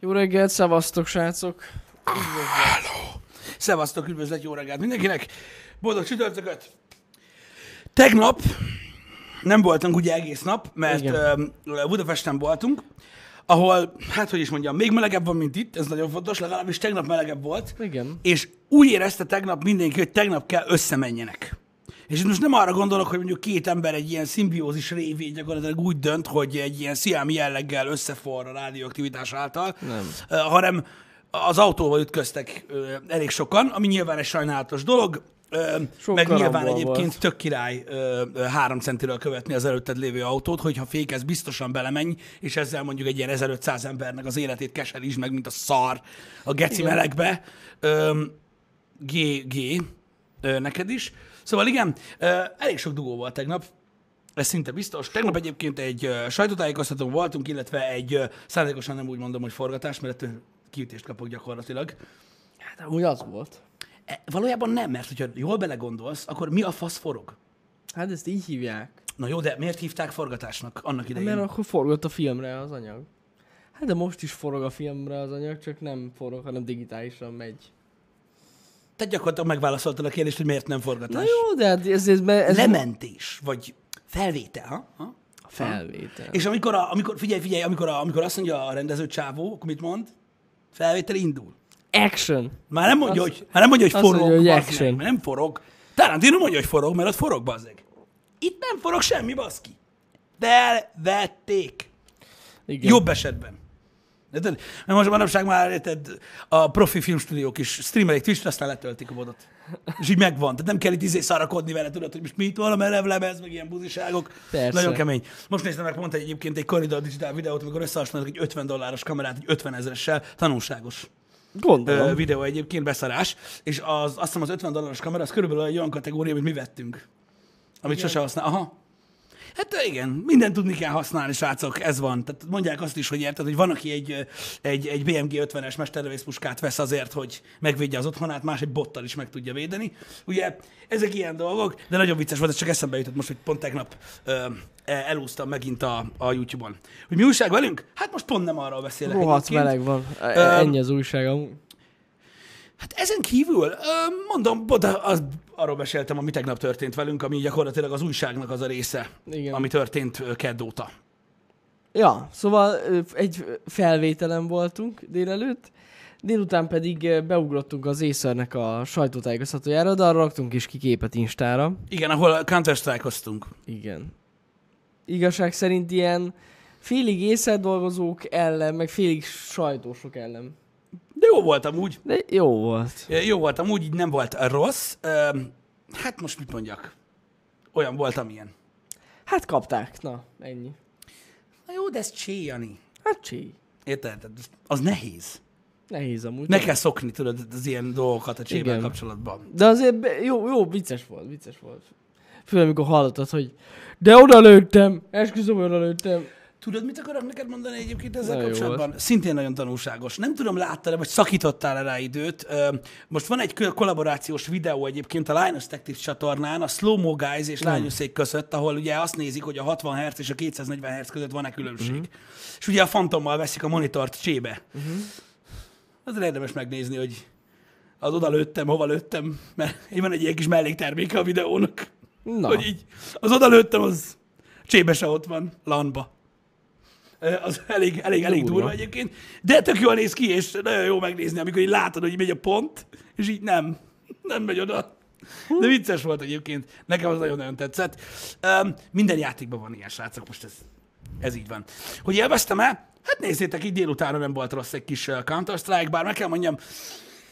Jó reggelt, szevasztok, srácok! Szevasztok, üdvözlet, jó reggelt mindenkinek! Boldog csütörtököt! Tegnap nem voltunk ugye egész nap, mert Igen. ö, Budapesten voltunk, ahol, hát hogy is mondjam, még melegebb van, mint itt, ez nagyon fontos, legalábbis tegnap melegebb volt, Igen. és úgy érezte tegnap mindenki, hogy tegnap kell összemenjenek. És most nem arra gondolok, hogy mondjuk két ember egy ilyen szimbiózis révén gyakorlatilag úgy dönt, hogy egy ilyen sziámi jelleggel összeforr a rádióaktivitás által, Nem. Hanem az autóval ütköztek elég sokan, ami nyilván egy sajnálatos dolog, Sok meg nyilván egyébként volt. tök király három centiről követni az előtted lévő autót, hogyha fékez biztosan belemenj, és ezzel mondjuk egy ilyen 1500 embernek az életét keserítsd meg, mint a szar a geci melegbe. Ö, GG ö, neked is. Szóval igen, elég sok dugó volt tegnap, ez szinte biztos. Tegnap egyébként egy sajtótájékoztatón voltunk, illetve egy szándékosan nem úgy mondom, hogy forgatás, mert kiütést kapok gyakorlatilag. Hát amúgy az volt. E, valójában nem, mert hogyha jól belegondolsz, akkor mi a fasz forog? Hát ezt így hívják. Na jó, de miért hívták forgatásnak annak idején? Mert akkor forgott a filmre az anyag. Hát de most is forog a filmre az anyag, csak nem forog, hanem digitálisan megy. Te gyakorlatilag megválaszoltad a kérdést, hogy miért nem Na forgatás. jó, de hát ez, ez, ez, Lementés, vagy felvétel, ha? ha? felvétel. És amikor, a, amikor figyelj, figyelj, amikor, a, amikor azt mondja a rendező csávó, akkor mit mond? Felvétel indul. Action! Már nem mondja, Azt- hogy, már nem mondja, hogy forog, mondja, hogy meg, action. mert nem forog. Tarantino mondja, hogy forog, mert ott forog, bazzeg. Itt nem forog semmi, baszki. Felvették. Igen. Jobb esetben. Érted? Mert most manapság már érted, a profi filmstúdiók is streamelik Twitch-re, aztán letöltik a modot. És így megvan. Tehát nem kell itt izé szarakodni vele, tudod, hogy most mit van a merev lemez, meg ilyen buziságok. Persze. Nagyon kemény. Most néztem meg pont egy, egyébként egy Corridor Digital videót, amikor összehasonlítok egy 50 dolláros kamerát egy 50 ezeressel, tanulságos ö, Gondolom. videó egyébként, beszarás, és az, azt hiszem az 50 dolláros kamera, az körülbelül egy olyan kategória, amit mi vettünk. Amit sose használ. Aha. Hát igen, mindent tudni kell használni, srácok, ez van. Tehát mondják azt is, hogy érted, hogy van, aki egy, egy, egy BMG 50-es mesterlövészpuskát vesz azért, hogy megvédje az otthonát, más egy bottal is meg tudja védeni. Ugye, ezek ilyen dolgok, de nagyon vicces volt, ez csak eszembe jutott most, hogy pont tegnap ö, elúsztam megint a, a YouTube-on. Hogy mi újság velünk? Hát most pont nem arról beszélek. Rohadt meleg van. E- Ennyi az újság amúgy. Hát ezen kívül, mondom, oda, az, arról meséltem, ami tegnap történt velünk, ami gyakorlatilag az újságnak az a része, Igen. ami történt kedd óta. Ja, szóval egy felvételen voltunk délelőtt, délután pedig beugrottunk az Acernek a sajtótájékoztatójára, de arra raktunk is ki képet Instára. Igen, ahol Counter-Strike-oztunk. Igen. Igazság szerint ilyen félig Acer dolgozók ellen, meg félig sajtósok ellen. De jó volt amúgy. De jó volt. Jó volt amúgy, így nem volt rossz. Hát most mit mondjak? Olyan volt, amilyen. Hát kapták, na, ennyi. Na jó, de ez csé, Jani. Hát csí. Érted? Az, nehéz. Nehéz amúgy. Ne kell szokni, tudod, az ilyen dolgokat a csével kapcsolatban. De azért jó, jó, vicces volt, vicces volt. Főleg, amikor hallottad, hogy de oda lőttem, esküszöm, oda lőttem. Tudod, mit akarok neked mondani egyébként ezzel Nagyon jó kapcsolatban? Szintén nagyon tanulságos. Nem tudom, láttál-e, vagy szakítottál-e rá időt. Most van egy kollaborációs videó egyébként a Linus Tech Tips csatornán, a Slow Mo Guys és Linus között, ahol ugye azt nézik, hogy a 60 Hz és a 240 Hz között van-e különbség. Uh-huh. És ugye a fantommal veszik a monitort csébe. Uh-huh. Azért érdemes megnézni, hogy az oda lőttem, hova lőttem, mert van egy ilyen kis mellékterméke a videónak. Na, Hogy így, az oda lőttem, az csébe se ott van, lanba. Ö, Az elég, elég, elég Durva. durva egyébként. De tök jól néz ki, és nagyon jó megnézni, amikor így látod, hogy megy a pont, és így nem, nem megy oda. De vicces volt egyébként. Nekem az nagyon-nagyon tetszett. Um, minden játékban van ilyen, srácok, most ez, ez így van. Hogy élveztem-e? Hát nézzétek, így délutánra nem volt rossz egy kis uh, Counter-Strike, bár meg kell mondjam,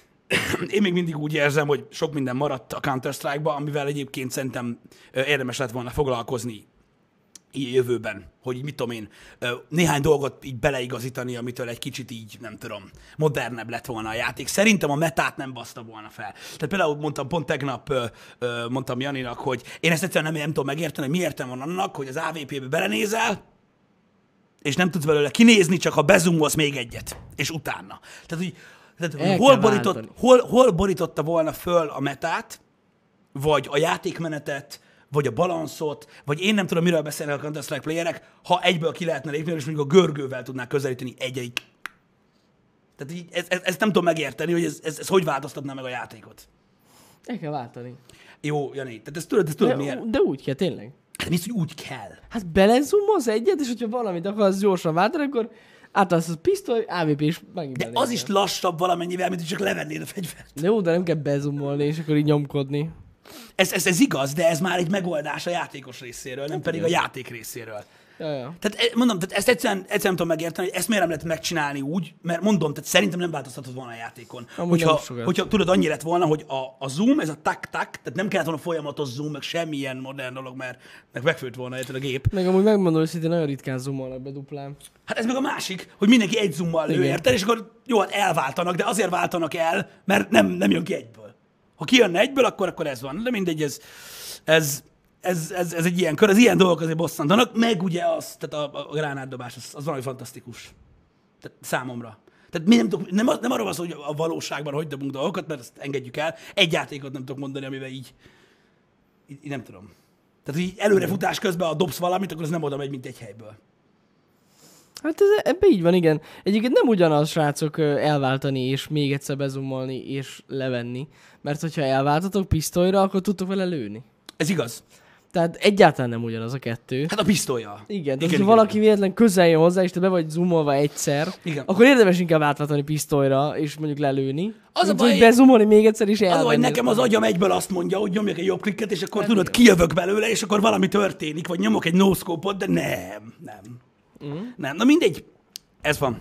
én még mindig úgy érzem, hogy sok minden maradt a Counter-Strike-ba, amivel egyébként szerintem ö, érdemes lett volna foglalkozni jövőben, hogy mit tudom én, néhány dolgot így beleigazítani, amitől egy kicsit így, nem tudom, modernebb lett volna a játék. Szerintem a metát nem baszta volna fel. Tehát például mondtam pont tegnap, mondtam Janinak, hogy én ezt egyszerűen nem, nem tudom megérteni, hogy mi értem van annak, hogy az AVP-be belenézel, és nem tudsz belőle kinézni, csak ha bezumolsz még egyet, és utána. Tehát, hogy, tehát, hol, borított, hol, hol borította volna föl a metát, vagy a játékmenetet, vagy a balanszot, vagy én nem tudom, miről beszélnek a Counter-Strike playerek, ha egyből ki lehetne lépni, és mondjuk a görgővel tudnák közelíteni egy-egy Tehát így, ez, ez, ezt nem tudom megérteni, hogy ez, ez, ez hogy változtatná meg a játékot. El kell váltani. Jó, Jani, tehát ezt tudod, ezt tudod miért? De, de úgy kell, tényleg. Hát mi, hogy úgy kell. Hát belezumolsz egyet, és hogyha valamit akarsz gyorsan váltani, akkor átállsz a pisztoly, AVP és megint De az is lassabb valamennyivel, mint hogy csak levennéd a fegyvert. De jó, de nem kell bezumolni, és akkor így nyomkodni. Ez, ez, ez igaz, de ez már egy megoldás a játékos részéről, nem pedig a játék részéről. Ja, ja. Tehát eh, mondom, tehát ezt egyszerűen, egyszerűen nem tudom megérteni, hogy ezt miért nem lehet megcsinálni úgy, mert mondom, tehát szerintem nem változtatod volna a játékon. Amúgy hogyha, nem hogyha tudod, annyi lett volna, hogy a, a zoom, ez a tak-tak, tehát nem kellett volna folyamatos zoom, meg semmilyen modern dolog, mert meg megfőtt volna érted a gép. Meg amúgy megmondom, hogy szintén nagyon ritkán zoomolnak be duplán. Hát ez meg a másik, hogy mindenki egy zoommal lő, érted? És akkor jó, hát elváltanak, de azért váltanak el, mert nem, nem jön ki egyből. Ha kijönne egyből, akkor, akkor ez van. De mindegy, ez, ez, ez, ez, ez egy ilyen kör, az ilyen dolgok azért bosszantanak, meg ugye az, tehát a, a gránátdobás, az, az valami fantasztikus. Tehát számomra. Tehát mi nem, tudok, nem, nem arról van szó, hogy a valóságban hogy dobunk dolgokat, mert ezt engedjük el. Egy játékot nem tudok mondani, amivel így, így, így nem tudom. Tehát, hogy így előrefutás közben, ha dobsz valamit, akkor az nem oda megy, mint egy helyből. Hát ez, ebbe így van, igen. Egyébként nem ugyanaz, srácok, elváltani és még egyszer bezumolni és levenni. Mert hogyha elváltatok pisztolyra, akkor tudtok vele lőni. Ez igaz. Tehát egyáltalán nem ugyanaz a kettő. Hát a pisztolya. Igen, tehát ha valaki véletlen közel jön hozzá, és te be vagy zoomolva egyszer, Igen. akkor érdemes inkább átváltani pisztolyra, és mondjuk lelőni. Az a baj- hogy bezumolni még egyszer, Az, elvenni. hogy nekem az agyam egyből azt mondja, hogy nyomjak egy jobb klikket, és akkor Hát tudod, igen. kijövök belőle, és akkor valami történik, vagy nyomok egy no de nem, nem. Mm. Nem, na mindegy. Ez van.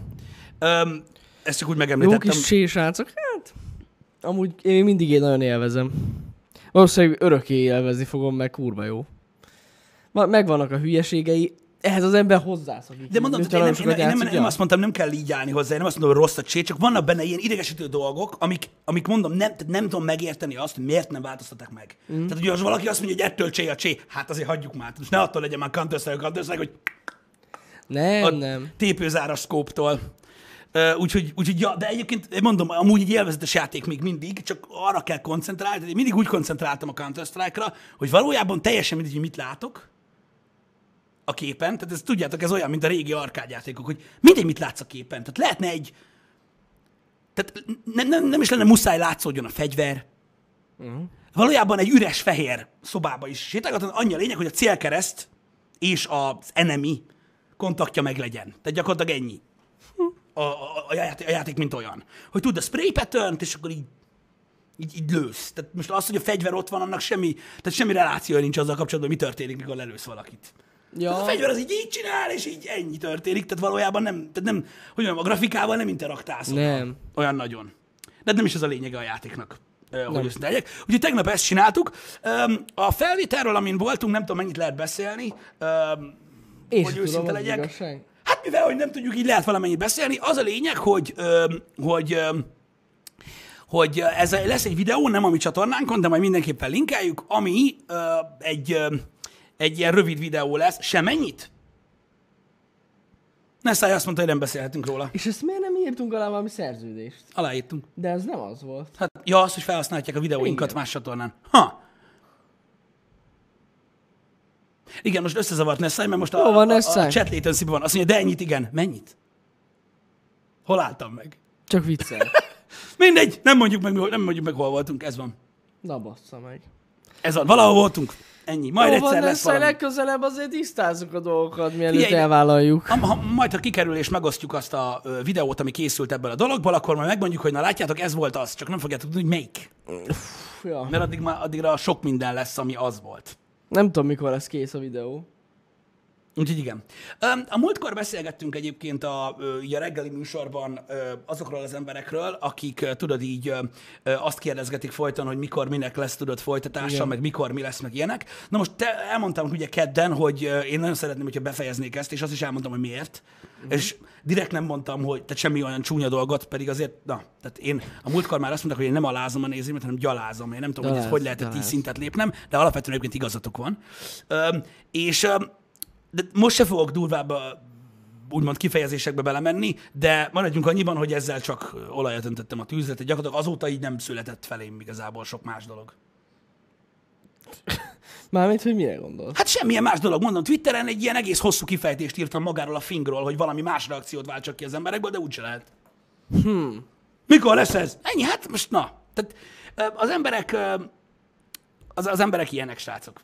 Öm, ezt csak úgy Jó megemlítettem. kis sésrácok, hát amúgy én mindig én nagyon élvezem. Valószínűleg örökké élvezni fogom, meg kurva jó. Megvannak a hülyeségei, ehhez az ember hozzászokik. De mondom, én, nem, én, nagyon nem, nem, azt mondtam, nem kell így állni hozzá, én nem azt mondom, hogy rossz a csé, csak vannak benne ilyen idegesítő dolgok, amik, amik mondom, nem, nem tudom megérteni azt, hogy miért nem változtatták meg. Mm. Tehát, hogy az valaki azt mondja, hogy ettől csé a csé, hát azért hagyjuk már. Most ne attól legyen már counter counter hogy Nem, a nem. tépőzáras szkóptól. Úgyhogy, úgyhogy ja, de egyébként én mondom, amúgy egy élvezetes játék még mindig, csak arra kell koncentrálni, én mindig úgy koncentráltam a Counter-Strike-ra, hogy valójában teljesen mindegy, hogy mit látok a képen, tehát ez tudjátok, ez olyan, mint a régi arkádjátékok, hogy mindegy, mit látsz a képen. Tehát lehetne egy, tehát nem, nem, nem is lenne muszáj látszódjon a fegyver, Valójában egy üres fehér szobába is sétálgatod, annyi a lényeg, hogy a célkereszt és az enemy kontaktja meg legyen. Tehát gyakorlatilag ennyi. A, a, a, játék, a játék, mint olyan. Hogy tud a spray pattern és akkor így, így, így lősz. Tehát most az, hogy a fegyver ott van, annak semmi, tehát semmi relációja nincs azzal kapcsolatban, hogy mi történik, mikor lelősz valakit. Ja, Tehát a fegyver az így, így csinál, és így ennyi történik. Tehát valójában nem, tehát nem, hogy mondjam, a grafikával nem interaktálsz. Nem. Olyan nagyon. De nem is ez a lényege a játéknak, hogy őszinte legyek. Úgyhogy tegnap ezt csináltuk. A felvételről, amin voltunk, nem tudom, mennyit lehet beszélni. Én hogy őszinte tudom, legyek. igazság. Hát mivel, hogy nem tudjuk, így lehet valamennyit beszélni, az a lényeg, hogy, öm, hogy, öm, hogy ez lesz egy videó, nem a mi csatornánkon, de majd mindenképpen linkeljük, ami ö, egy, ö, egy ilyen rövid videó lesz. Semennyit? Nessai azt mondta, hogy nem beszélhetünk róla. És ezt miért nem írtunk alá valami szerződést? Aláírtunk. De ez nem az volt. Hát, ja, az, hogy felhasználhatják a videóinkat Igen. más csatornán. Ha. Igen, most összezavart Nessai, mert most a, Jó van, a, a, a chat latency van. Azt mondja, de ennyit igen. Mennyit? Hol álltam meg? Csak viccel. Mindegy, nem mondjuk meg, nem mondjuk meg, hol voltunk, ez van. Na bassza meg. Ez van, valahol voltunk. Ennyi. Majd Jó egyszer van, lesz valami. legközelebb azért tisztázzuk a dolgokat, mielőtt Figyelj, elvállaljuk. Ha, ha, majd, ha kikerül és megosztjuk azt a ö, videót, ami készült ebből a dologból, akkor majd megmondjuk, hogy na látjátok, ez volt az, csak nem fogjátok tudni, hogy melyik. Ja. Mert addig már, addigra sok minden lesz, ami az volt. Nem tudom, mikor lesz kész a videó. Úgyhogy igen. A múltkor beszélgettünk egyébként a, így a reggeli műsorban azokról az emberekről, akik tudod így azt kérdezgetik folyton, hogy mikor minek lesz tudod folytatása, Igen. meg mikor mi lesz, meg ilyenek. Na most te elmondtam ugye kedden, hogy én nagyon szeretném, hogyha befejeznék ezt, és azt is elmondtam, hogy miért. Uh-huh. És direkt nem mondtam, hogy tehát semmi olyan csúnya dolgot, pedig azért, na, tehát én a múltkor már azt mondták, hogy én nem alázom a nézőmet, hanem gyalázom. Én nem tudom, hogy ez hogy lehetett gyaláz. szintet lépnem, de alapvetően egyébként igazatok van. És de most se fogok durvább a, úgymond kifejezésekbe belemenni, de maradjunk annyiban, hogy ezzel csak olajat öntöttem a tűzre, tehát gyakorlatilag azóta így nem született felém igazából sok más dolog. Mármint, hogy mire gondolsz? Hát semmilyen más dolog. Mondom, Twitteren egy ilyen egész hosszú kifejtést írtam magáról a fingról, hogy valami más reakciót váltsak ki az emberekből, de úgyse lehet. Hmm. Mikor lesz ez? Ennyi, hát most na. Tehát az emberek, az, az emberek ilyenek, srácok.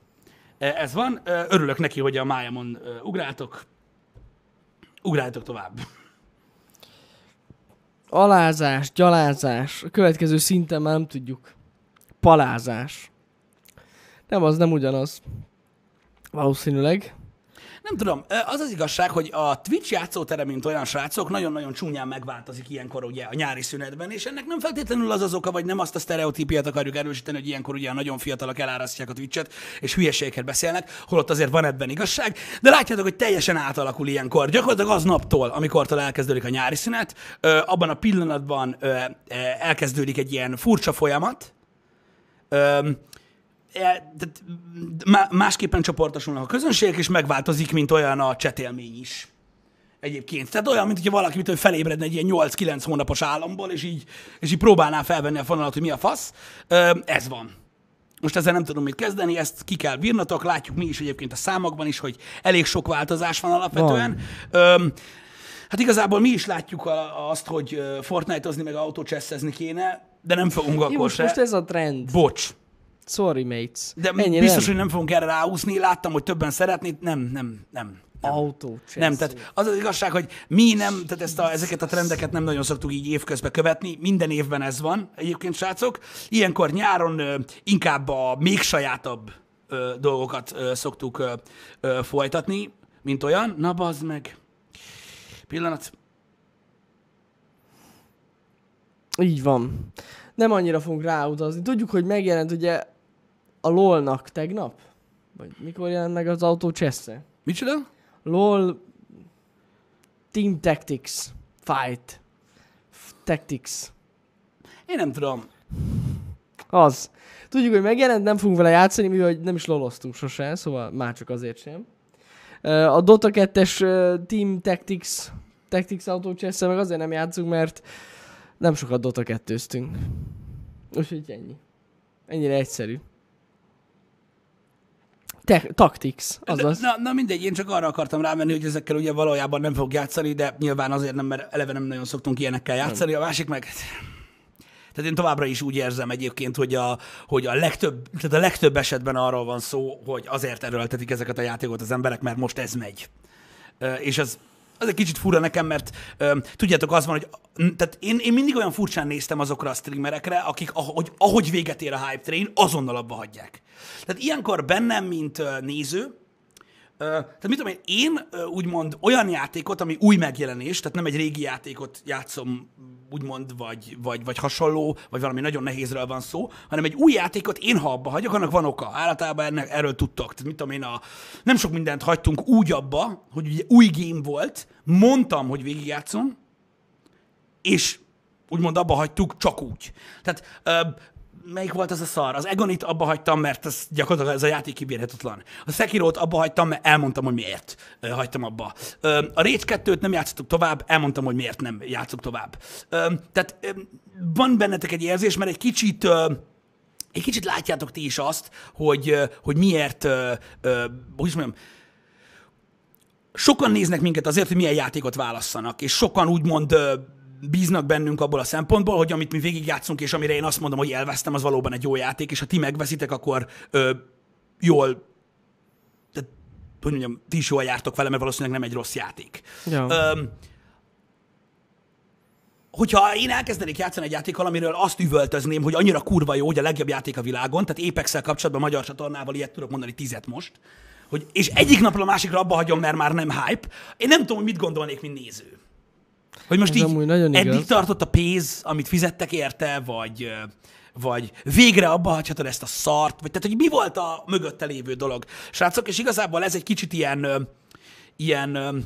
Ö, Ez van. Ö, Örülök neki, hogy a májamon ö, ugráltok. Ugráltok tovább. Alázás, gyalázás. A következő szinten már nem tudjuk. Palázás. Nem, az nem ugyanaz. Valószínűleg. Nem tudom, az az igazság, hogy a Twitch játszótere, mint olyan srácok, nagyon-nagyon csúnyán megváltozik ilyenkor ugye a nyári szünetben, és ennek nem feltétlenül az az oka, vagy nem azt a sztereotípiát akarjuk erősíteni, hogy ilyenkor ugye a nagyon fiatalok elárasztják a Twitch-et, és hülyeségeket beszélnek, holott azért van ebben igazság, de látjátok, hogy teljesen átalakul ilyenkor. Gyakorlatilag az naptól, amikortól elkezdődik a nyári szünet, abban a pillanatban elkezdődik egy ilyen furcsa folyamat, másképpen csoportosulnak a közönségek, és megváltozik, mint olyan a csetélmény is. Egyébként. Tehát olyan, mint hogyha valaki hogy felébredne egy ilyen 8-9 hónapos államból, és így, és így próbálná felvenni a fonalat, hogy mi a fasz. Ez van. Most ezzel nem tudom mit kezdeni, ezt ki kell bírnatok, látjuk mi is egyébként a számokban is, hogy elég sok változás van alapvetően. Öm, hát igazából mi is látjuk a, azt, hogy Fortnite-ozni meg autócsesszezni kéne, de nem fogunk Jó, akkor most, se. most ez a trend. Bocs. Sorry, mates. De Ennyi biztos, nem. hogy nem fogunk erre ráúszni. Láttam, hogy többen szeretnék. Nem, nem, nem. Nem. Autó. Nem, tehát az az igazság, hogy mi nem, tehát ezt a, ezeket a trendeket nem nagyon szoktuk így évközben követni, minden évben ez van egyébként, srácok. Ilyenkor nyáron ö, inkább a még sajátabb ö, dolgokat ö, szoktuk ö, ö, folytatni, mint olyan. Na, bazd meg. Pillanat. Így van. Nem annyira fogunk ráutazni. Tudjuk, hogy megjelent ugye a LOL-nak tegnap? Vagy mikor jelent meg az autó Chesse? Micsoda? LOL Team Tactics Fight Tactics Én nem tudom. Az. Tudjuk, hogy megjelent, nem fogunk vele játszani, mivel nem is loloztunk sosem, szóval már csak azért sem. A Dota 2-es ö, Team Tactics Tactics Auto chess meg azért nem játszunk, mert nem sokat Dota 2-ztünk. Úgyhogy ennyi. Ennyire egyszerű. Te- Tactics, azaz. Na, na mindegy, én csak arra akartam rámenni, hogy ezekkel ugye valójában nem fog játszani, de nyilván azért nem, mert eleve nem nagyon szoktunk ilyenekkel játszani. A másik meg... Tehát én továbbra is úgy érzem egyébként, hogy a, hogy a legtöbb, tehát a legtöbb esetben arról van szó, hogy azért erőltetik ezeket a játékokat az emberek, mert most ez megy. És az, az egy kicsit fura nekem, mert ö, tudjátok, az van, hogy tehát én, én mindig olyan furcsán néztem azokra a streamerekre, akik ahogy, ahogy véget ér a hype train, azonnal abba hagyják. Tehát ilyenkor bennem, mint néző, tehát mit tudom én, én úgymond olyan játékot, ami új megjelenés, tehát nem egy régi játékot játszom, úgymond, vagy, vagy, vagy hasonló, vagy valami nagyon nehézről van szó, hanem egy új játékot én ha abba hagyok, annak van oka. Általában ennek, erről tudtok. Tehát mit tudom én, a, nem sok mindent hagytunk úgy abba, hogy ugye új game volt, mondtam, hogy végigjátszom, és úgymond abba hagytuk csak úgy. Tehát melyik volt az a szar? Az Egonit abba hagytam, mert ez gyakorlatilag ez a játék kibírhatatlan. A Sekirót abba hagytam, mert elmondtam, hogy miért hagytam abba. A Rage 2-t nem játszottuk tovább, elmondtam, hogy miért nem játszok tovább. Tehát van bennetek egy érzés, mert egy kicsit egy kicsit látjátok ti is azt, hogy, hogy miért, hogy mondjam, sokan néznek minket azért, hogy milyen játékot válasszanak, és sokan úgymond bíznak bennünk abból a szempontból, hogy amit mi végigjátszunk, és amire én azt mondom, hogy elvesztem, az valóban egy jó játék, és ha ti megveszitek, akkor ö, jól, tehát, hogy mondjam, ti is jól jártok vele, mert valószínűleg nem egy rossz játék. Ja. Öm, hogyha én elkezdenék játszani egy játékkal, amiről azt üvöltözném, hogy annyira kurva jó, hogy a legjobb játék a világon, tehát apex kapcsolatban magyar csatornával ilyet tudok mondani tizet most, hogy, és egyik napról a másikra abba hagyom, mert már nem hype, én nem tudom, hogy mit gondolnék, mint néző. Hogy most Ez így nagyon eddig igaz. tartott a pénz, amit fizettek érte, vagy, vagy végre abba hagyhatod ezt a szart, vagy tehát, hogy mi volt a mögötte lévő dolog. Srácok, és igazából ez egy kicsit ilyen, ilyen,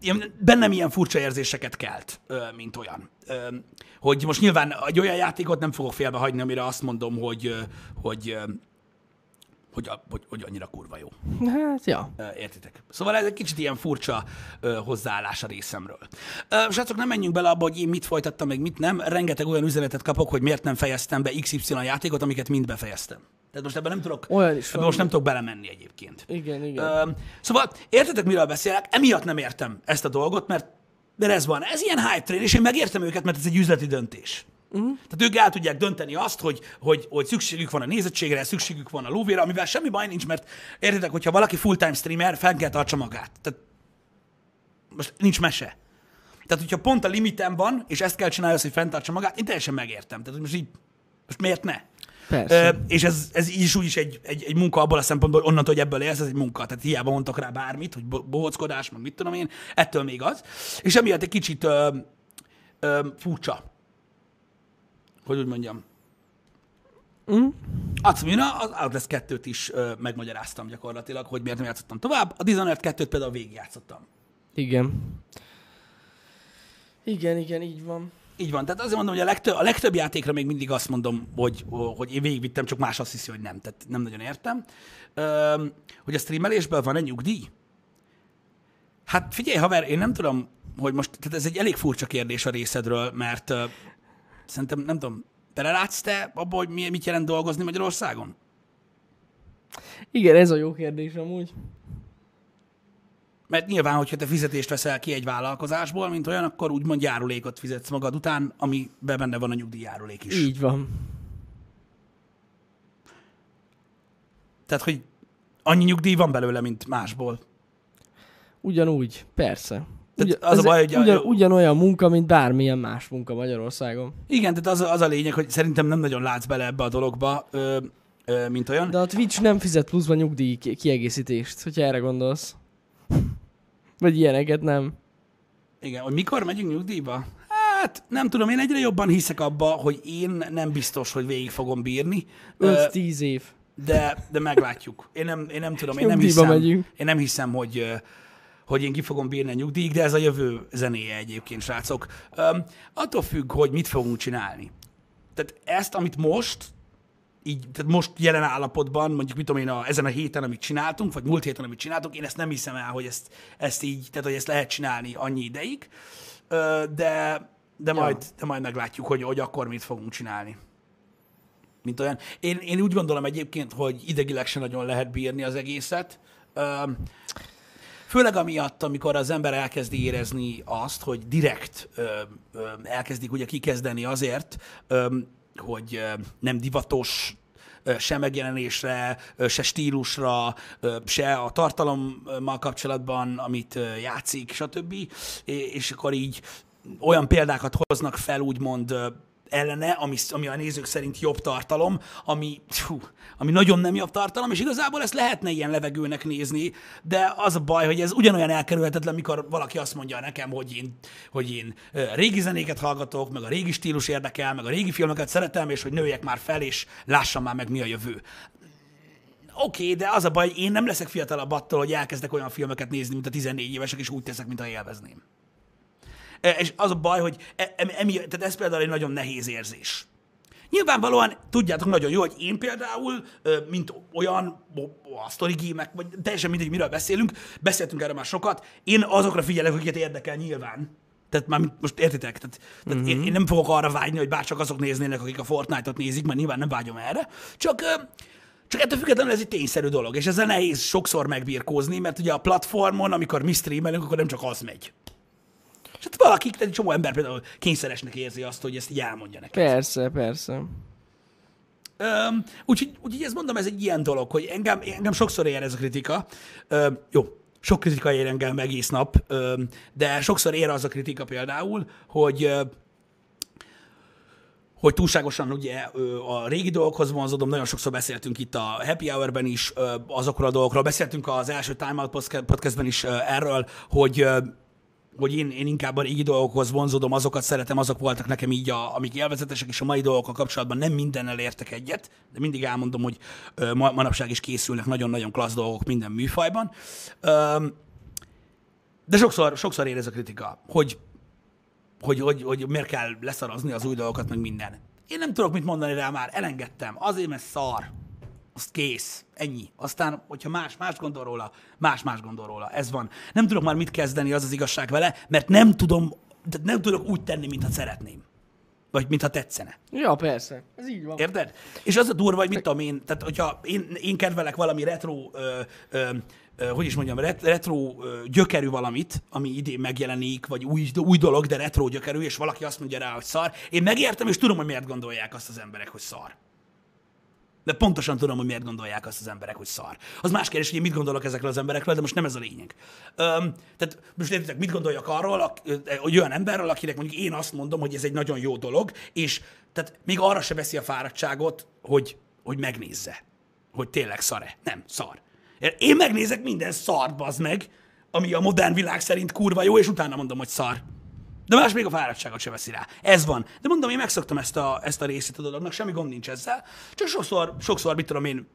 ilyen bennem ilyen furcsa érzéseket kelt, mint olyan. Hogy most nyilván egy olyan játékot nem fogok félbe hagyni, amire azt mondom, hogy, hogy, hogy, hogy, hogy annyira kurva jó. Hát, ja. Értitek? Szóval ez egy kicsit ilyen furcsa ö, hozzáállás a részemről. Ö, srácok, nem menjünk bele abba, hogy én mit folytattam, meg mit nem. Rengeteg olyan üzenetet kapok, hogy miért nem fejeztem be XY játékot, amiket mind befejeztem. Tehát most ebben nem tudok, Olyan is ebben most nem tudok belemenni egyébként. Igen, igen. Ö, szóval értetek, miről beszélek? Emiatt nem értem ezt a dolgot, mert de ez van. Ez ilyen hype train, és én megértem őket, mert ez egy üzleti döntés. Uh-huh. Tehát ők el tudják dönteni azt, hogy, hogy, hogy szükségük van a nézettségre, szükségük van a lóvére, amivel semmi baj nincs, mert értitek, hogyha valaki full-time streamer, fel kell tartsa magát. Tehát most nincs mese. Tehát, hogyha pont a limitem van, és ezt kell csinálni, hogy fenntartsa magát, én teljesen megértem. Tehát most így, most miért ne? Persze. Ö, és ez, ez így is úgy is egy, egy, egy munka abból a szempontból, hogy onnantól, hogy ebből élsz, ez egy munka. Tehát hiába mondtak rá bármit, hogy bo- bohockodás, meg mit tudom én, ettől még az. És emiatt egy kicsit ö, ö, furcsa. Hogy úgy mondjam. Mm. Atsumina, az Outlast 2-t is ö, megmagyaráztam gyakorlatilag, hogy miért nem játszottam tovább. A Dishonored 2-t például végigjátszottam. Igen. Igen, igen, így van. Így van, tehát azért mondom, hogy a legtöbb, a legtöbb játékra még mindig azt mondom, hogy, hogy én végigvittem, csak más azt hiszi, hogy nem. Tehát nem nagyon értem. Üm, hogy a streamelésből van egy nyugdíj? Hát figyelj, haver, én nem tudom, hogy most, tehát ez egy elég furcsa kérdés a részedről, mert szerintem, nem tudom, belelátsz te abba, hogy mi, mit jelent dolgozni Magyarországon? Igen, ez a jó kérdés amúgy. Mert nyilván, hogyha te fizetést veszel ki egy vállalkozásból, mint olyan, akkor úgymond járulékot fizetsz magad után, amiben benne van a nyugdíjjárulék is. Így van. Tehát, hogy annyi nyugdíj van belőle, mint másból. Ugyanúgy, persze. Tehát az a ez baj, hogy a- ugyan, ugyanolyan munka, mint bármilyen más munka Magyarországon. Igen, tehát az, a- az a lényeg, hogy szerintem nem nagyon látsz bele ebbe a dologba, ö, ö, mint olyan. De a Twitch nem fizet pluszban nyugdíj ki- kiegészítést, hogyha erre gondolsz. Vagy ilyeneket nem. Igen, hogy mikor megyünk nyugdíjba? Hát nem tudom, én egyre jobban hiszek abba, hogy én nem biztos, hogy végig fogom bírni, ö, 5-10 év. de, de meglátjuk. Én nem, én nem tudom, én nem hiszem, megyünk. én nem hiszem, hogy, hogy én ki fogom bírni a nyugdíjig, de ez a jövő zenéje egyébként, srácok. Öm, attól függ, hogy mit fogunk csinálni. Tehát ezt, amit most, így, tehát most jelen állapotban, mondjuk mit tudom én, a, ezen a héten, amit csináltunk, vagy múlt héten, amit csináltunk, én ezt nem hiszem el, hogy ezt, ezt így, tehát hogy ezt lehet csinálni annyi ideig, de, de, majd, de majd meglátjuk, hogy, hogy akkor mit fogunk csinálni. Mint olyan. Én, én úgy gondolom egyébként, hogy idegileg sem nagyon lehet bírni az egészet. Főleg amiatt, amikor az ember elkezdi érezni azt, hogy direkt ö, ö, elkezdik ugye kikezdeni azért, ö, hogy ö, nem divatos se megjelenésre, se stílusra, se a tartalommal kapcsolatban, amit játszik, stb. És akkor így olyan példákat hoznak fel, úgymond ellene, ami, ami a nézők szerint jobb tartalom, ami, fú, ami nagyon nem jobb tartalom, és igazából ezt lehetne ilyen levegőnek nézni, de az a baj, hogy ez ugyanolyan elkerülhetetlen, mikor valaki azt mondja nekem, hogy én, hogy én régi zenéket hallgatok, meg a régi stílus érdekel, meg a régi filmeket szeretem, és hogy nőjek már fel, és lássam már meg, mi a jövő. Oké, okay, de az a baj, én nem leszek fiatalabb attól, hogy elkezdek olyan filmeket nézni, mint a 14 évesek, és úgy teszek, mint élvezném. E, És az a baj, hogy e- em- emi, tehát ez például egy nagyon nehéz érzés. Nyilvánvalóan tudjátok nagyon jó, hogy én például, mint olyan, a story game vagy teljesen mindegy, miről beszélünk, beszéltünk erről már sokat, én azokra figyelek, akiket érdekel nyilván. Tehát már most értitek? Tehát, tehát mm-hmm. én, én, nem fogok arra vágyni, hogy bárcsak azok néznének, akik a Fortnite-ot nézik, mert nyilván nem vágyom erre. Csak, csak ettől függetlenül ez egy tényszerű dolog, és ezzel nehéz sokszor megbírkózni, mert ugye a platformon, amikor mi streamelünk, akkor nem csak az megy. És hát valakik, tehát egy csomó ember például kényszeresnek érzi azt, hogy ezt így elmondja neked. Persze, persze. Öm, úgyhogy, úgyhogy ezt mondom, ez egy ilyen dolog, hogy engem, engem sokszor ér ez a kritika. Öm, jó, sok kritika ér engem egész nap, öm, de sokszor ér az a kritika például, hogy hogy túlságosan ugye a régi dolgokhoz vonzódom, nagyon sokszor beszéltünk itt a Happy Hour-ben is azokról a dolgokról, beszéltünk az első Time Out podca- podcastben is erről, hogy hogy én, én inkább a régi dolgokhoz vonzódom, azokat szeretem, azok voltak nekem így, a, amik élvezetesek, és a mai dolgokkal kapcsolatban nem mindennel értek egyet, de mindig elmondom, hogy ö, ma, manapság is készülnek nagyon-nagyon klassz dolgok minden műfajban. Öm, de sokszor, sokszor ér ez a kritika, hogy, hogy, hogy, hogy miért kell leszarazni az új dolgokat, meg minden. Én nem tudok mit mondani rá már, elengedtem, azért, mert szar. Azt kész, ennyi. Aztán, hogyha más, más gondol róla, más, más gondol róla. Ez van. Nem tudok már mit kezdeni, az az igazság vele, mert nem tudom, nem tudok úgy tenni, mintha szeretném. Vagy mintha tetszene. Ja, persze. Ez így van. Érted? És az a durva, hogy mit tudom én, tehát hogyha én, én kedvelek valami retro ö, ö, ö, hogy is mondjam, ret- retro ö, gyökerű valamit, ami idén megjelenik, vagy új, új dolog, de retro gyökerű, és valaki azt mondja rá, hogy szar. Én megértem, és tudom, hogy miért gondolják azt az emberek, hogy szar. De pontosan tudom, hogy miért gondolják azt az emberek, hogy szar. Az más kérdés, hogy én mit gondolok ezekről az emberekről, de most nem ez a lényeg. Öm, tehát most értitek, mit gondoljak arról, hogy olyan emberről, akinek mondjuk én azt mondom, hogy ez egy nagyon jó dolog, és tehát még arra se veszi a fáradtságot, hogy, hogy megnézze, hogy tényleg szar-e. Nem, szar. Én megnézek minden szart, bazd meg, ami a modern világ szerint kurva jó, és utána mondom, hogy szar. De más még a fáradtságot se veszi rá. Ez van. De mondom, én megszoktam ezt a, ezt a részét a dolognak, semmi gond nincs ezzel. Csak sokszor, sokszor mit tudom én,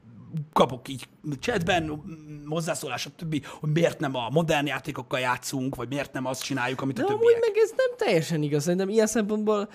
kapok így chatben hozzászólás, többi, hogy miért nem a modern játékokkal játszunk, vagy miért nem azt csináljuk, amit a De amúgy többiek. meg ez nem teljesen igaz. Szerintem ilyen szempontból,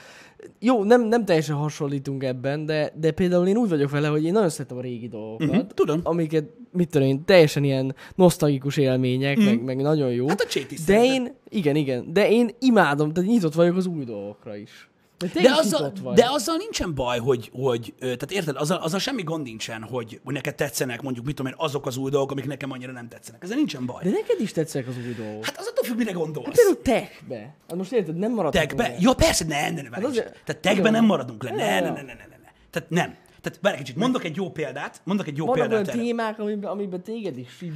jó, nem, nem teljesen hasonlítunk ebben, de, de például én úgy vagyok vele, hogy én nagyon szeretem a régi dolgokat. Mhm, tudom. Amiket, mit tudom én, teljesen ilyen nosztalgikus élmények, meg, meg nagyon jó. Hát a de szeretem. én, igen, igen, de én imádom, tehát nyitott vagyok az új dolgokra is. De, De azzal, de azzal nincsen baj, hogy, hogy tehát érted, azzal, azzal semmi gond nincsen, hogy, hogy neked tetszenek mondjuk, mit tudom én, azok az új dolgok, amik nekem annyira nem tetszenek. Ezzel nincsen baj. de neked is tetszenek az új dolgok. Hát az attól függ, mire gondolsz. Például techbe. Hát most érted, nem maradhatunk Techbe? le. Ja, persze, ne, ne, ne, várj azért-. Tehát techbe nem maradunk le. Ne, ne, ne, ne, ne, ne. Tehát nem. Tehát várj egy kicsit, mondok egy jó példát, mondok egy jó Vannak olyan példát erre. témák, amiben, amiben téged is így...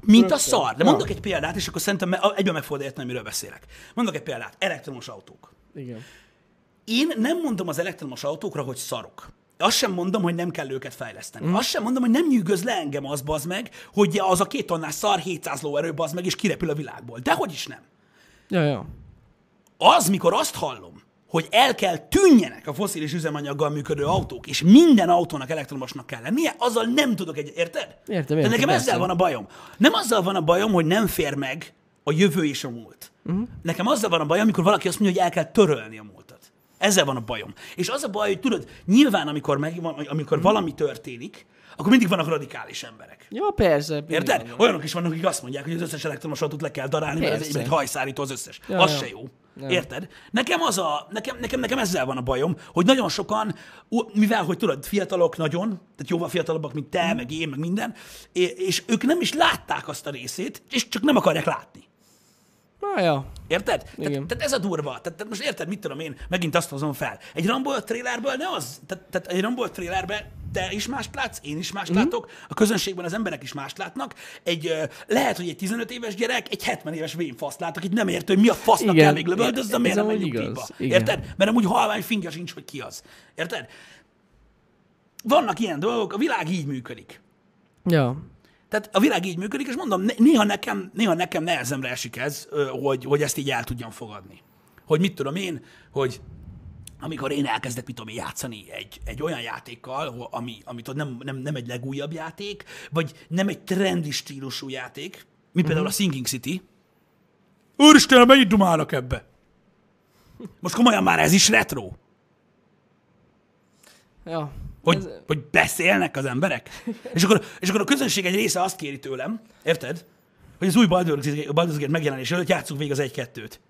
Mint a szar. De mondok egy példát, és akkor szerintem egyben meg fogod érteni, miről beszélek. Mondok egy példát. Elektromos autók. Igen. Én nem mondom az elektromos autókra, hogy szarok. Azt sem mondom, hogy nem kell őket fejleszteni. Mm. Azt sem mondom, hogy nem nyűgöz le engem az, bazd meg, hogy az a két tonnás szar 700 lóerő, bazd meg, és kirepül a világból. Dehogy is nem. Ja, ja. Az, mikor azt hallom, hogy el kell tűnjenek a foszilis üzemanyaggal működő autók, és minden autónak elektromosnak kell lennie, azzal nem tudok egy... Érted? Értem, De értem, nekem persze. ezzel van a bajom. Nem azzal van a bajom, hogy nem fér meg a jövő és a múlt. Uh-huh. Nekem azzal van a bajom, amikor valaki azt mondja, hogy el kell törölni a múltat. Ezzel van a bajom. És az a baj, hogy tudod, nyilván amikor, meg, amikor valami történik, akkor mindig vannak radikális emberek. Ja, persze. Érted? igen. Olyanok is vannak, akik azt mondják, hogy az összes elektromos autót le kell darálni, mert ez egy, Persze. hajszárító az összes. Ja, az ja. se jó. Ja. Érted? Nekem az a, nekem, nekem, nekem ezzel van a bajom, hogy nagyon sokan, mivel, hogy tudod, fiatalok nagyon, tehát jóval fiatalabbak, mint te, meg én, meg minden, és ők nem is látták azt a részét, és csak nem akarják látni. Na, ja. Érted? Tehát, tehát ez a durva. Tehát, tehát most érted, mit tudom én, megint azt hozom fel. Egy Rambo 5 trailerből ne az, tehát, tehát egy Rambo 5 trailerben te is mást látsz, én is mást mm. látok, a közönségben az emberek is mást látnak. Egy, lehet, hogy egy 15 éves gyerek egy 70 éves vénfaszt lát, akit nem ért, hogy mi a fasznak Igen. kell még lövöldözni, miért nem amúgy megy igaz. nyugdíjba. Igen. Érted? Mert amúgy halvány fingja sincs, hogy ki az. Érted? Vannak ilyen dolgok, a világ így működik. Ja. Tehát a világ így működik, és mondom, néha nekem, néha nekem nehezemre esik ez, hogy, hogy ezt így el tudjam fogadni. Hogy mit tudom én, hogy amikor én elkezdek, mit tudom játszani egy, egy olyan játékkal, ami, amit nem, nem, nem egy legújabb játék, vagy nem egy trendi stílusú játék, mint például a Sinking City. Úristen, mennyit dumálnak ebbe? Most komolyan már ez is retro. Ja. Hogy, Ez, hogy beszélnek az emberek. És akkor, és akkor a közönség egy része azt kéri tőlem, érted? Hogy az új Baldur's Gate- megjelenés előtt játsszuk végig az egy-kettőt.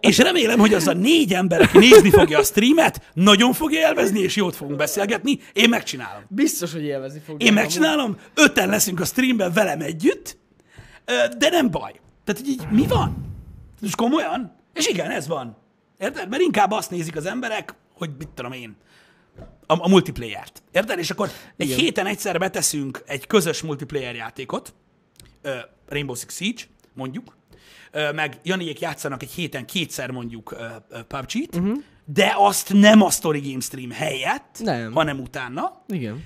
És remélem, hogy az a négy ember, aki nézni fogja a streamet, nagyon fogja élvezni, és jót fogunk beszélgetni. Én megcsinálom. biztos, hogy élvezni fogja. Én megcsinálom, öten leszünk a streamben velem együtt, de nem baj. Tehát, így mi van? És komolyan? És igen, ez van. Érted? Mert inkább azt nézik az emberek, hogy mit tudom én, a, a multiplayer-t. Érted? És akkor egy Igen. héten egyszer beteszünk egy közös multiplayer játékot, Rainbow Six Siege, mondjuk, meg Janiék játszanak egy héten kétszer mondjuk PUBG-t, uh-huh. de azt nem a Story Game Stream helyett, Nem. hanem utána, Igen.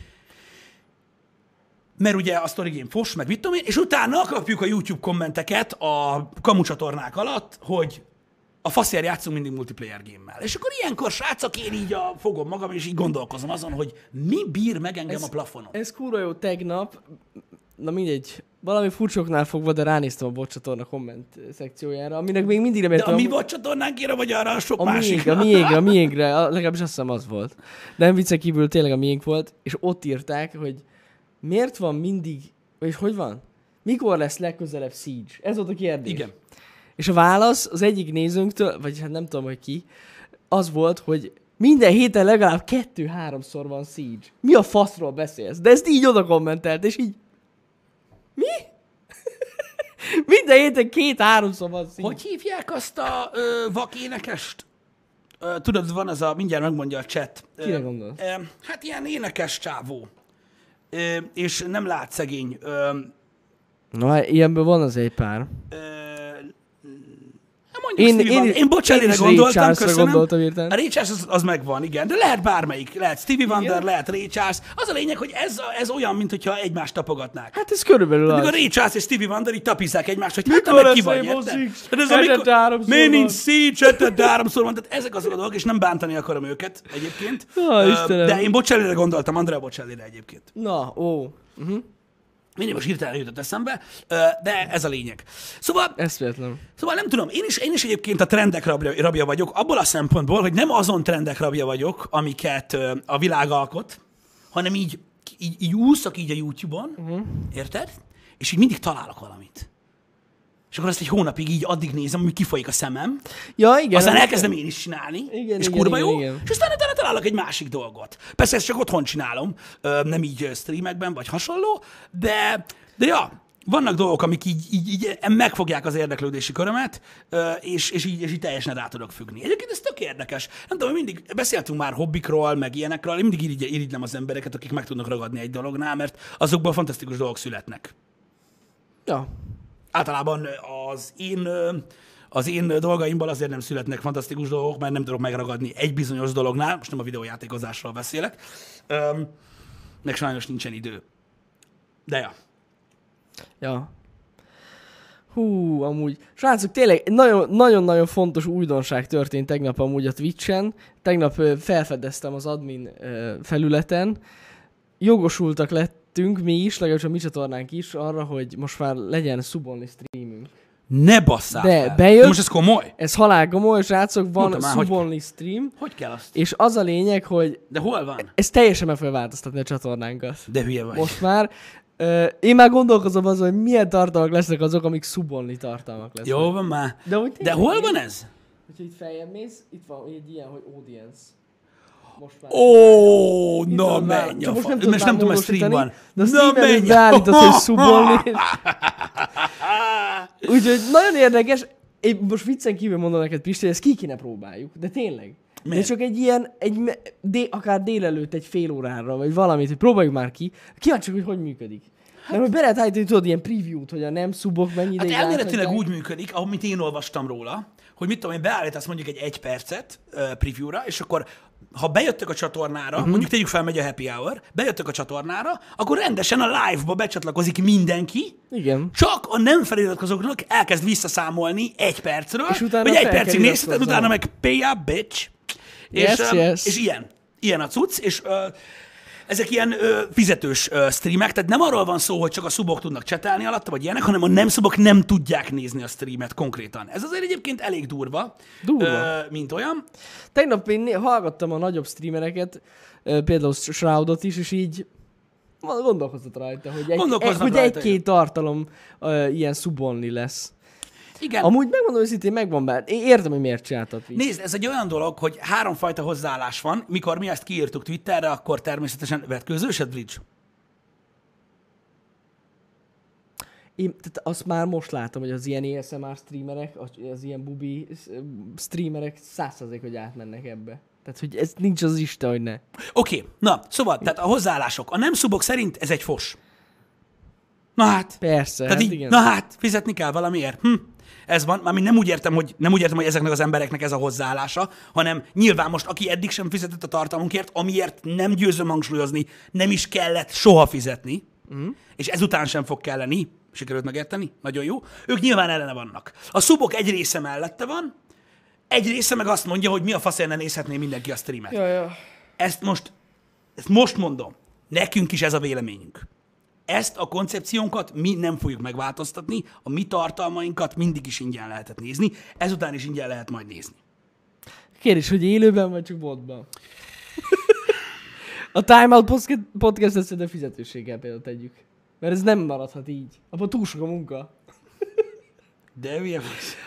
mert ugye a Story Game fos, meg mit tudom én, és utána kapjuk a YouTube kommenteket a kamucsatornák alatt, hogy a faszért játszunk mindig multiplayer gémmel. És akkor ilyenkor, srácok, én így a, fogom magam, és így gondolkozom azon, hogy mi bír meg engem Ez- a plafonon. Ez kurva jó tegnap, na mindegy, valami furcsoknál fogva, de ránéztem a bocsatorna komment szekciójára, aminek még mindig nem De értem. a mi vagy csatornánkére, vagy arra a sok a másik? miénkre, a miénkre, a miénkre, a- legalábbis azt hiszem az volt. De nem viccen kívül tényleg a miénk volt, és ott írták, hogy miért van mindig, és hogy van? Mikor lesz legközelebb Siege? Ez volt a kérdés. Igen. És a válasz az egyik nézőnktől, vagy hát nem tudom, hogy ki, az volt, hogy minden héten legalább kettő-háromszor van Siege. Mi a faszról beszélsz? De ezt így oda kommentelt, és így, Minden héten két-háromszor van szín. Hogy hívják azt a ö, vakénekest? Ö, tudod, van az a, mindjárt megmondja a chat. Kire gondolsz? Ö, hát ilyen énekes csávó. Ö, és nem lát szegény. Ö, Na, ilyenből van az egy pár. ö, mondjuk Én, Stevie én, Wonder. én Ray gondoltam, Charlesra köszönöm. gondoltam A értem. Ray Charles az, az megvan, igen, de lehet bármelyik. Lehet Stevie Wonder, Igen. lehet Ray Charles. Az a lényeg, hogy ez, ez olyan, mintha egymást tapogatnák. Hát ez körülbelül Mikor a az. Ray Charles és Stevie Wonder így tapizzák egymást, hogy hát Mikor meg ki vagy? Tehát ez amikor, van. nincs Siege, hetente háromszor van, tehát ezek azok a dolgok, és nem bántani akarom őket egyébként. Ö, Istenem. De én Bocelli-re gondoltam, Andrea Bocelli-re egyébként. Na, ó. Mindig most hirtelen jutott eszembe, de ez a lényeg. Szóval Eszméletlen. Szóval nem tudom, én is, én is egyébként a trendek rabja, rabja vagyok, abból a szempontból, hogy nem azon trendek rabja vagyok, amiket a világ alkot, hanem így, így, így úszok így a YouTube-on, uh-huh. érted? És így mindig találok valamit. És akkor azt egy hónapig így addig nézem, amíg kifolyik a szemem, Ja, igen. aztán elkezdem én is csinálni, Igen, és igen, kurva igen, jó, igen. és aztán utána találok egy másik dolgot. Persze ezt csak otthon csinálom, nem így streamekben, vagy hasonló, de, de ja, vannak dolgok, amik így, így, így megfogják az érdeklődési körömet, és, és, így, és így teljesen rá tudok függni. Egyébként ez tök érdekes. Nem tudom, mindig beszéltünk már hobbikról, meg ilyenekről, én mindig irigy, irigylem az embereket, akik meg tudnak ragadni egy dolognál, mert azokból fantasztikus dolgok születnek Ja. Általában az én, az én dolgaimból azért nem születnek fantasztikus dolgok, mert nem tudok megragadni egy bizonyos dolognál, most nem a videójátékozásról beszélek, Öm, meg sajnos nincsen idő. De ja. Ja. Hú, amúgy. Srácok, tényleg nagyon- nagyon-nagyon fontos újdonság történt tegnap amúgy a Twitch-en. Tegnap felfedeztem az admin felületen. Jogosultak lettünk mi is, legalábbis a mi csatornánk is arra, hogy most már legyen subonly streamünk. Ne basszál De fel. bejött- De most ez komoly? Ez halál komoly, srácok, van subonly stream, Hogy kell azt? és az a lényeg, hogy De hol van? ez teljesen meg fogja változtatni a csatornánkat. De hülye vagy. Most már. Ö, én már gondolkozom azon, hogy milyen tartalmak lesznek azok, amik subonly tartalmak lesznek. Jó van már. De, De hol van ez? Hogyha itt feljebb mész, itt van egy ilyen, hogy audience. Most már. Ó, na menj a most fa... nem tudom Most nem tudom a stream van. módosítani, De a Na menj! beállított, hogy subonly. Úgyhogy nagyon érdekes. Én most viccen kívül mondom neked, Pisti, hogy ezt ki kéne próbáljuk. De tényleg. De Miért? csak egy ilyen, egy, dé, akár délelőtt egy fél órára, vagy valamit, hogy próbáljuk már ki. Kíváncsi, hogy hogy működik. Mert hogy be lehet állítani, tudod, ilyen preview-t, hogy a nem szubok mennyi Hát ideig elméletileg úgy működik, amit én olvastam róla, hogy mit tudom én, beállítasz mondjuk egy egy percet uh, preview-ra, és akkor ha bejöttök a csatornára, uh-huh. mondjuk tegyük fel, megy a happy hour, bejöttök a csatornára, akkor rendesen a live-ba becsatlakozik mindenki, Igen. csak a nem feliratkozóknak elkezd visszaszámolni egy percről, És utána hogy egy percig nézheted, utána meg pay up, bitch. Yes, és, yes. és ilyen. Ilyen a cucc, és ö, ezek ilyen ö, fizetős ö, streamek, tehát nem arról van szó, hogy csak a szubok tudnak csetelni alatta, vagy ilyenek, hanem a nem szubok nem tudják nézni a streamet konkrétan. Ez azért egyébként elég durva, Durva. Ö, mint olyan. Tegnap én hallgattam a nagyobb streamereket, ö, például Shroudot is, és így gondolkozott rajta, hogy, egy, hogy rajta, egy-két tartalom ö, ilyen subonly lesz. Igen. Amúgy megmondom őszintén, megvan bár. Én értem, hogy miért csináltad így. Nézd, ez egy olyan dolog, hogy háromfajta hozzáállás van. Mikor mi ezt kiírtuk Twitterre, akkor természetesen vetkőzősed, Bridge? Én, tehát azt már most látom, hogy az ilyen ASMR streamerek, az, az ilyen bubi streamerek százszerzék, hogy átmennek ebbe. Tehát, hogy ez nincs az Isten, hogy ne. Oké, okay, na, szóval, tehát a hozzáállások. A nem szubok szerint ez egy fos. Na hát, Persze, Tehát hát így, igen. na hát, fizetni kell valamiért. Hm. Ez van, mármint nem úgy értem, hogy nem úgy értem, hogy ezeknek az embereknek ez a hozzáállása, hanem nyilván most, aki eddig sem fizetett a tartalmunkért, amiért nem győzöm hangsúlyozni, nem is kellett soha fizetni, mm. és ezután sem fog kelleni, sikerült megérteni? Nagyon jó. Ők nyilván ellene vannak. A szubok egy része mellette van, egy része meg azt mondja, hogy mi a faszért ne nézhetné mindenki a streamet. Ja, ja. Ezt most, ezt most mondom. Nekünk is ez a véleményünk. Ezt a koncepciónkat mi nem fogjuk megváltoztatni, a mi tartalmainkat mindig is ingyen lehetett nézni, ezután is ingyen lehet majd nézni. Kérdés, hogy élőben vagy csak botban? a Time Out podcast- szerintem fizetőséggel például tegyük. Mert ez nem maradhat így. Abban túl sok a munka. De vagy.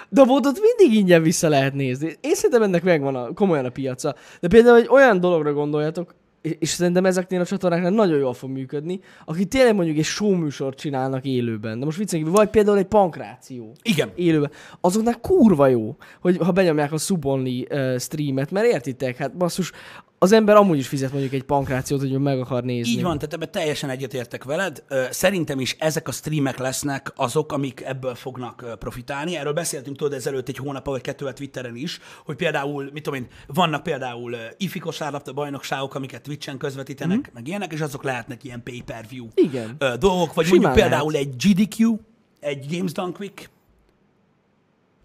De a botot mindig ingyen vissza lehet nézni. Én szerintem ennek megvan a, komolyan a piaca. De például egy olyan dologra gondoljatok, és, és szerintem ezeknél a csatornáknál nagyon jól fog működni, akik tényleg mondjuk egy show műsort csinálnak élőben. De most viccen vagy például egy pankráció Igen. élőben. Azoknál kurva jó, hogy ha benyomják a Subonly uh, streamet, mert értitek, hát basszus, az ember amúgy is fizet mondjuk egy pankrációt, hogy meg akar nézni. Így van, tehát ebben teljesen egyetértek veled. Szerintem is ezek a streamek lesznek azok, amik ebből fognak profitálni. Erről beszéltünk tudod ezelőtt egy hónap vagy kettővel Twitteren is, hogy például, mit tudom én, vannak például ifi kosárlabda bajnokságok, amiket Twitchen közvetítenek, mm. meg ilyenek, és azok lehetnek ilyen pay-per-view Igen. dolgok, vagy Simán mondjuk például lehet. egy GDQ, egy Games Done Quick,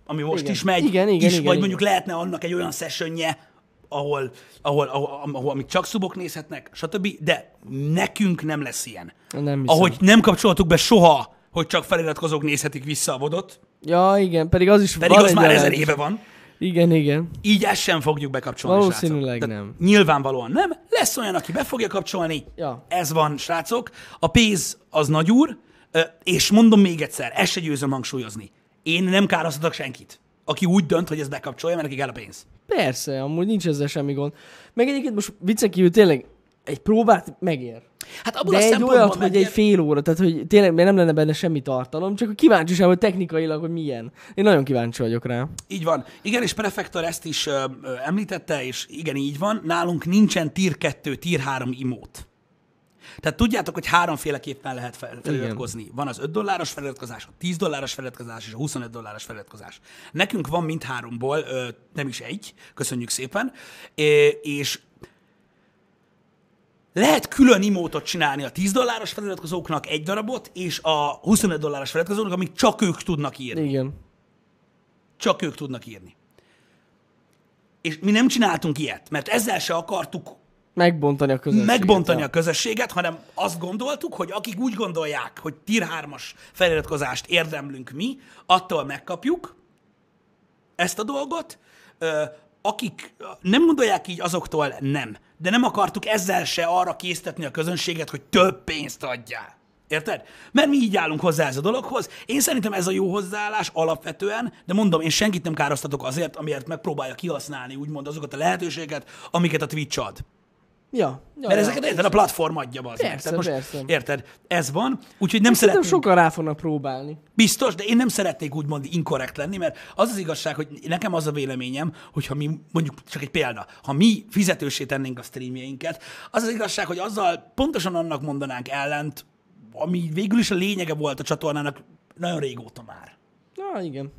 ami most Igen. is megy, Igen, igen, is, igen, vagy igen. mondjuk lehetne annak egy olyan sessionje, ahol, ahol, ahol, ahol amik csak szubok nézhetnek, stb., de nekünk nem lesz ilyen. Nem hiszem. Ahogy nem kapcsoltuk be soha, hogy csak feliratkozók nézhetik vissza a vodot, Ja, igen, pedig az is pedig az már ezer éve van. Igen, igen. Így ezt sem fogjuk bekapcsolni, Valószínűleg srácok. Nem. Nyilvánvalóan nem. Lesz olyan, aki be fogja kapcsolni. Ja. Ez van, srácok. A pénz az nagy úr, és mondom még egyszer, ezt se győzöm hangsúlyozni. Én nem károztatok senkit, aki úgy dönt, hogy ezt bekapcsolja, mert neki kell a pénz. Persze, amúgy nincs ezzel semmi gond. Meg egyébként most viccen kívül tényleg egy próbát megér. Hát abból De a egy olyat, hogy megér- egy fél óra, tehát hogy tényleg mert nem lenne benne semmi tartalom, csak a kíváncsiság, hogy technikailag, hogy milyen. Én nagyon kíváncsi vagyok rá. Így van. Igen, és Prefektor ezt is ö, ö, említette, és igen, így van. Nálunk nincsen tier 2, tier 3 imót. Tehát tudjátok, hogy háromféleképpen lehet fel- feliratkozni. Van az 5 dolláros feliratkozás, a 10 dolláros feliratkozás és a 25 dolláros feliratkozás. Nekünk van mind háromból, ö, nem is egy, köszönjük szépen, és lehet külön imótot csinálni a 10 dolláros feliratkozóknak egy darabot, és a 25 dolláros feliratkozóknak, amik csak ők tudnak írni. Igen. Csak ők tudnak írni. És mi nem csináltunk ilyet, mert ezzel se akartuk Megbontani a közösséget. megbontani ja. a közösséget, hanem azt gondoltuk, hogy akik úgy gondolják, hogy tier 3-as feliratkozást érdemlünk mi, attól megkapjuk ezt a dolgot, akik nem gondolják így, azoktól nem. De nem akartuk ezzel se arra késztetni a közönséget, hogy több pénzt adjál. Érted? Mert mi így állunk hozzá ez a dologhoz. Én szerintem ez a jó hozzáállás alapvetően, de mondom, én senkit nem károsztatok azért, amiért megpróbálja kihasználni, úgymond azokat a lehetőséget, amiket a Twitch ad. Ja. ja Mert ja. ezeket érted, a platform adja az. Persze, persze. Érted? Ez van, úgyhogy nem szeretnénk, sokan rá fognak próbálni. biztos, de én nem szeretnék úgymond inkorrekt lenni, mert az az igazság, hogy nekem az a véleményem, hogyha mi, mondjuk csak egy példa, ha mi fizetősé tennénk a streamjeinket, az az igazság, hogy azzal pontosan annak mondanánk ellent, ami végül is a lényege volt a csatornának nagyon régóta már. Na, igen.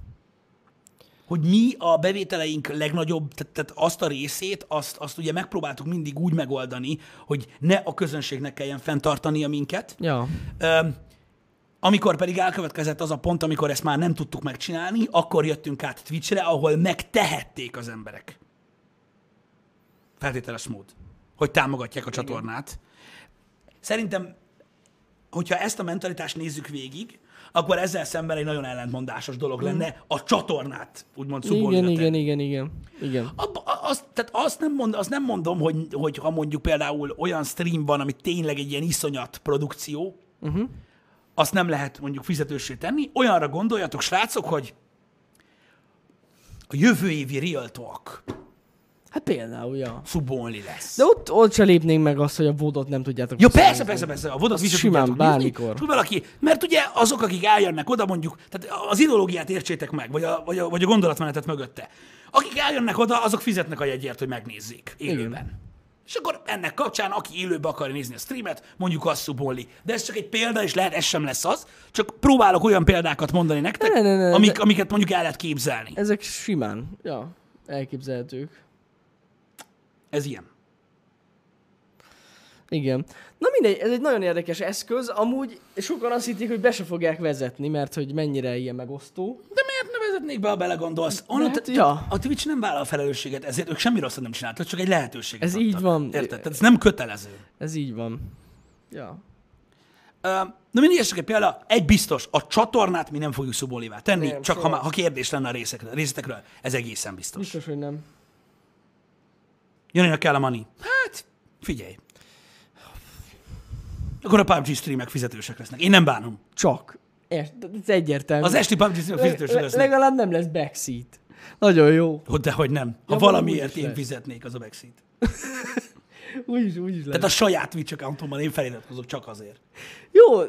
Hogy mi a bevételeink legnagyobb, tehát, tehát azt a részét, azt, azt ugye megpróbáltuk mindig úgy megoldani, hogy ne a közönségnek kelljen fenntartania minket. Ja. Öm, amikor pedig elkövetkezett az a pont, amikor ezt már nem tudtuk megcsinálni, akkor jöttünk át Twitchre, ahol megtehették az emberek. Feltételes mód, hogy támogatják a csatornát. Szerintem, hogyha ezt a mentalitást nézzük végig, akkor ezzel szemben egy nagyon ellentmondásos dolog lenne a csatornát, úgymond Igen, igen, igen, igen. Igen. Abba, azt, tehát azt nem, mond, azt nem mondom, hogy, hogy ha mondjuk például olyan stream van, ami tényleg egy ilyen iszonyat produkció, uh-huh. azt nem lehet mondjuk fizetősé tenni. Olyanra gondoljatok, srácok, hogy a jövő évi Real Talk Hát például, ja. subonli lesz. De ott, ott se lépnénk meg azt, hogy a vodot nem tudjátok visszanézni. persze, persze, persze. A vodot vissza simán, nézni, bármikor. és valaki, mert ugye azok, akik eljönnek oda, mondjuk, tehát az ideológiát értsétek meg, vagy a, vagy a, vagy a gondolatmenetet mögötte. Akik eljönnek oda, azok fizetnek a jegyért, hogy megnézzék élőben. Igen. És akkor ennek kapcsán, aki élőbe akarja nézni a streamet, mondjuk azt szubolli. De ez csak egy példa, és lehet ez sem lesz az. Csak próbálok olyan példákat mondani nektek, Ne, ne, ne, amik, amiket mondjuk el lehet képzelni. Ezek simán, ja, elképzelhetők. Ez ilyen. Igen. Na mindegy, ez egy nagyon érdekes eszköz. Amúgy sokan azt hitték, hogy be se fogják vezetni, mert hogy mennyire ilyen megosztó. De miért ne vezetnék be, ha belegondolsz? Onnan, hát, te- ja. A Twitch nem vállal felelősséget, ezért ők semmi rosszat nem csináltak, csak egy lehetőséget Ez adtak. így van. Érted? Tehát ez nem kötelező. Ez így van. Ja. Ö, Na mindig egy példa, egy biztos, a csatornát mi nem fogjuk szubolivá tenni, Nem, csak ha, soha. már- ha kérdés lenne a részekről, részletekről, ez egészen biztos. Biztos, hogy nem. Janinak kell a money. Hát, figyelj. Akkor a PUBG streamek fizetősek lesznek. Én nem bánom. Csak. Ért, ez egyértelmű. Az esti PUBG streamek fizetősek Le- lesznek. legalább nem lesz backseat. Nagyon jó. Hogy dehogy nem. Ha Ja, valamiért is én lesz. fizetnék, az a backseat. Úgyis, úgyis lehet. Tehát a saját Twitch accountomban én feliratkozok csak azért. Jó,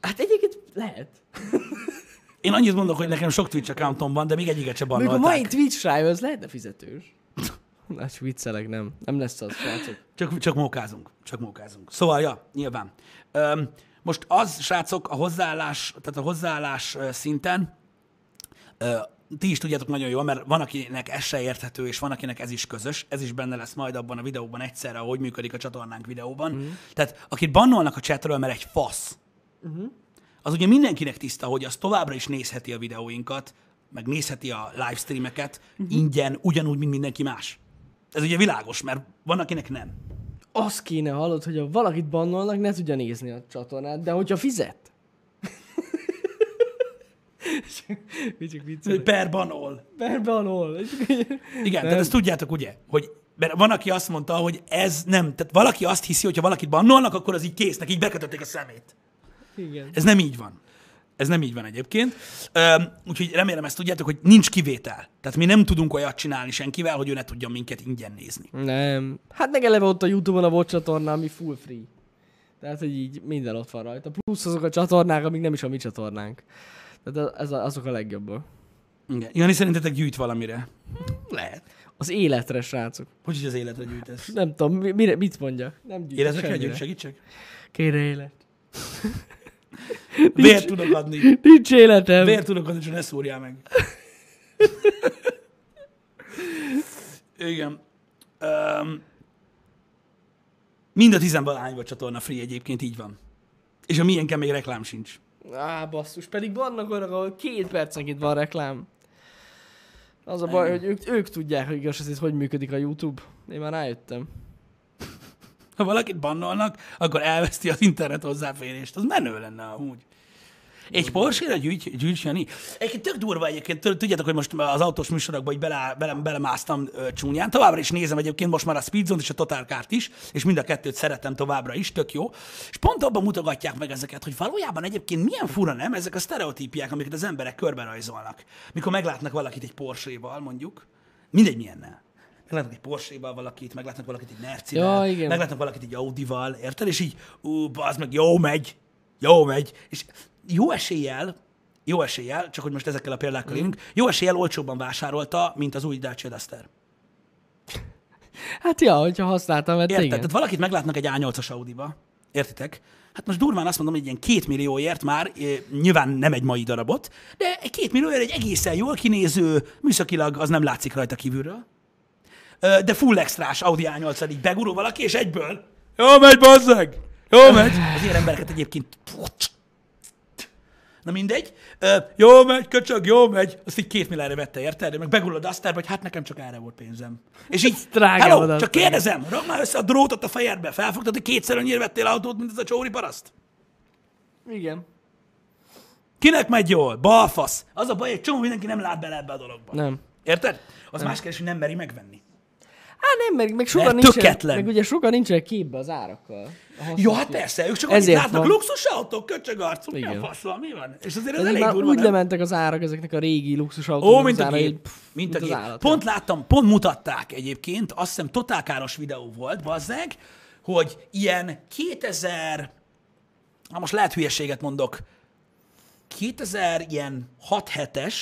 hát egyébként lehet. Én annyit mondok, hogy nekem sok Twitch accountom van, de még egyiket se Még a bannolták. mai Twitch Prime az lehetne fizetős. Csak viccelek, nem. Nem lesz az, srácok. Csak, csak mókázunk. Csak mókázunk. Szóval, ja, nyilván. Öm, most az, srácok, a hozzáállás, tehát a hozzáállás szinten, ö, ti is tudjátok nagyon jól, mert van, akinek ez se érthető, és van, akinek ez is közös. Ez is benne lesz majd abban a videóban egyszerre, ahogy működik a csatornánk videóban. Mm. Tehát akit bannolnak a chatről, mert egy fasz, uh-huh. az ugye mindenkinek tiszta, hogy az továbbra is nézheti a videóinkat, meg nézheti a livestreameket uh-huh. ingyen, ugyanúgy, mint mindenki más. Ez ugye világos, mert van, akinek nem. Az kéne hallod, hogy ha valakit bannolnak, ne tudja nézni a csatornát, de hogyha fizet. Mi csak viccelek. Per banol. Per Igen, Nem. tehát ezt tudjátok, ugye? Hogy mert van, aki azt mondta, hogy ez nem. Tehát valaki azt hiszi, hogy ha valakit bannolnak, akkor az így késznek, így bekötötték a szemét. Igen. Ez nem így van. Ez nem így van egyébként. Úgyhogy remélem ezt tudjátok, hogy nincs kivétel. Tehát mi nem tudunk olyat csinálni senkivel, hogy ő ne tudjon minket ingyen nézni. Nem. Hát meg eleve ott a Youtube-on a VOD csatorna, ami full free. Tehát, hogy így minden ott van rajta. Plusz azok a csatornák, amik nem is a mi csatornánk. Tehát ez a, azok a legjobbak. Igen. Jani, szerintetek gyűjt valamire? Lehet. Az életre, srácok. Hogy is az életre gyűjtesz? Nem tudom, mi, mire, mit mondjak. Nem gyűjtök Életre kell gyűjt, segítsek? Kére élet. Vért tudok adni. Nincs életem. Vért tudok adni, csak ne szúrjál meg. Igen. Um, mind a tizenvalahány vagy csatorna free egyébként így van. És a miénken még reklám sincs. Á, basszus, pedig vannak olyanok, ahol két percenként van reklám. Az a baj, hogy ők, ők tudják, hogy igaz, ez hogy működik a YouTube. Én már rájöttem. Ha valakit bannolnak, akkor elveszti az internet hozzáférést. Az menő lenne amúgy. Egy Porsche-ra gyűjts, gyűjts Jani. Egyébként tök durva egyébként, Tud- tudjátok, hogy most az autós műsorokba így bele, bele, belemásztam ö, csúnyán. Továbbra is nézem egyébként most már a Speedzone és a Total Kart is, és mind a kettőt szeretem továbbra is, tök jó. És pont abban mutogatják meg ezeket, hogy valójában egyébként milyen fura nem ezek a sztereotípiák, amiket az emberek körbe rajzolnak. Mikor meglátnak valakit egy Porsche-val mondjuk, mindegy milyennel. Meglátnak egy Porsche-val valakit, meglátnak valakit egy Mercivel, Ja, igen. meglátnak valakit egy Audival, érted? És így, ú, az meg jó megy, jó megy. És jó eséllyel, jó eséllyel, csak hogy most ezekkel a példákkal élünk, jó eséllyel olcsóbban vásárolta, mint az új Dacia Duster. Hát ja, hogyha használtam, mert Érted? igen. Tehát valakit meglátnak egy A8-as Audiba, értitek? Hát most durván azt mondom, hogy ilyen két millióért már, eh, nyilván nem egy mai darabot, de egy két millióért egy egészen jól kinéző, műszakilag az nem látszik rajta kívülről. De full extrás Audi A8-al így begurul valaki, és egyből jó megy, bazzeg! Jó megy! Az ilyen embereket egyébként Na mindegy. Jó megy, köcsög, jó megy. Azt így két milliárdra vette, érted? Meg begurul a Dusterbe, hogy hát nekem csak erre volt pénzem. És így, hello, a csak kérdezem, rakd már össze a drótot a fejedbe. Felfogtad, hogy kétszer annyira vettél autót, mint ez a csóri paraszt? Igen. Kinek megy jól? Balfasz. Az a baj, egy csomó mindenki nem lát bele ebbe a dologba. Nem. Érted? Az más kérdés, hogy nem meri megvenni. Hát nem, meg, meg sokan Mert nincsenek, meg ugye sokan nincsenek képbe az árakkal. Jó, hát persze, ők csak Ezért Ezért látnak van. luxus autók, köcsög arcú. Mi a Igen. fasz van, mi van? És azért ez elég már durva, úgy nem? lementek az árak ezeknek a régi luxusautóknak. Ó, mint a gép. pff, Mint a gép. állat, Pont láttam, pont mutatták egyébként, azt hiszem totálkáros videó volt, bazzeg, hogy ilyen 2000, na most lehet hülyeséget mondok, 2000 ilyen 6-7-es,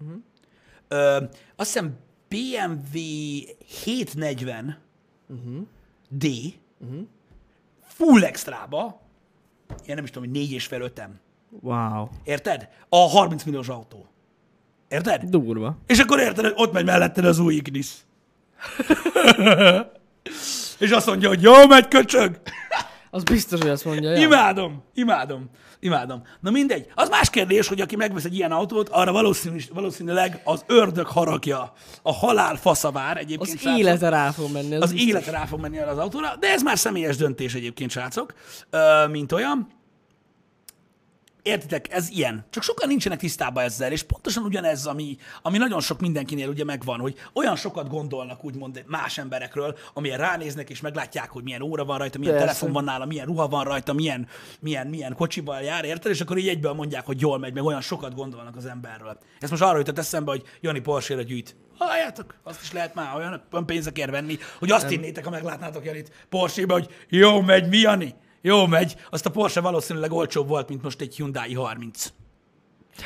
uh-huh. ö, azt hiszem BMW 740 uh-huh. D, uh-huh. full extrába, ilyen nem is tudom, hogy 4 és fél ötem. Wow. Érted? A 30 milliós autó. Érted? Durva. És akkor érted, hogy ott megy melletted az új Ignis. és azt mondja, hogy jó megy, köcsög. Az biztos, hogy azt mondja. Ja. Imádom, imádom, imádom. Na mindegy. Az más kérdés, hogy aki megvesz egy ilyen autót, arra valószínű, valószínűleg az ördög haragja, a halál fasza vár egyébként. Az srácok. élete rá fog menni. Az, Az biztos. élete rá fog menni arra az autóra, de ez már személyes döntés egyébként, srácok, mint olyan. Értitek, ez ilyen. Csak sokan nincsenek tisztában ezzel, és pontosan ugyanez, ami, ami nagyon sok mindenkinél ugye megvan, hogy olyan sokat gondolnak úgymond más emberekről, amilyen ránéznek, és meglátják, hogy milyen óra van rajta, milyen Persze. telefon van nála, milyen ruha van rajta, milyen, milyen, milyen kocsival jár, érted? És akkor így egyből mondják, hogy jól megy, meg olyan sokat gondolnak az emberről. Ez most arra jutott eszembe, hogy Jani Porsche-ra gyűjt. Halljátok, azt is lehet már olyan, olyan pénzekért venni, hogy azt hinnétek, ha meglátnátok Janit Porsche-be, hogy jó megy, mi Jani? Jó megy. Azt a Porsche valószínűleg olcsóbb volt, mint most egy Hyundai 30.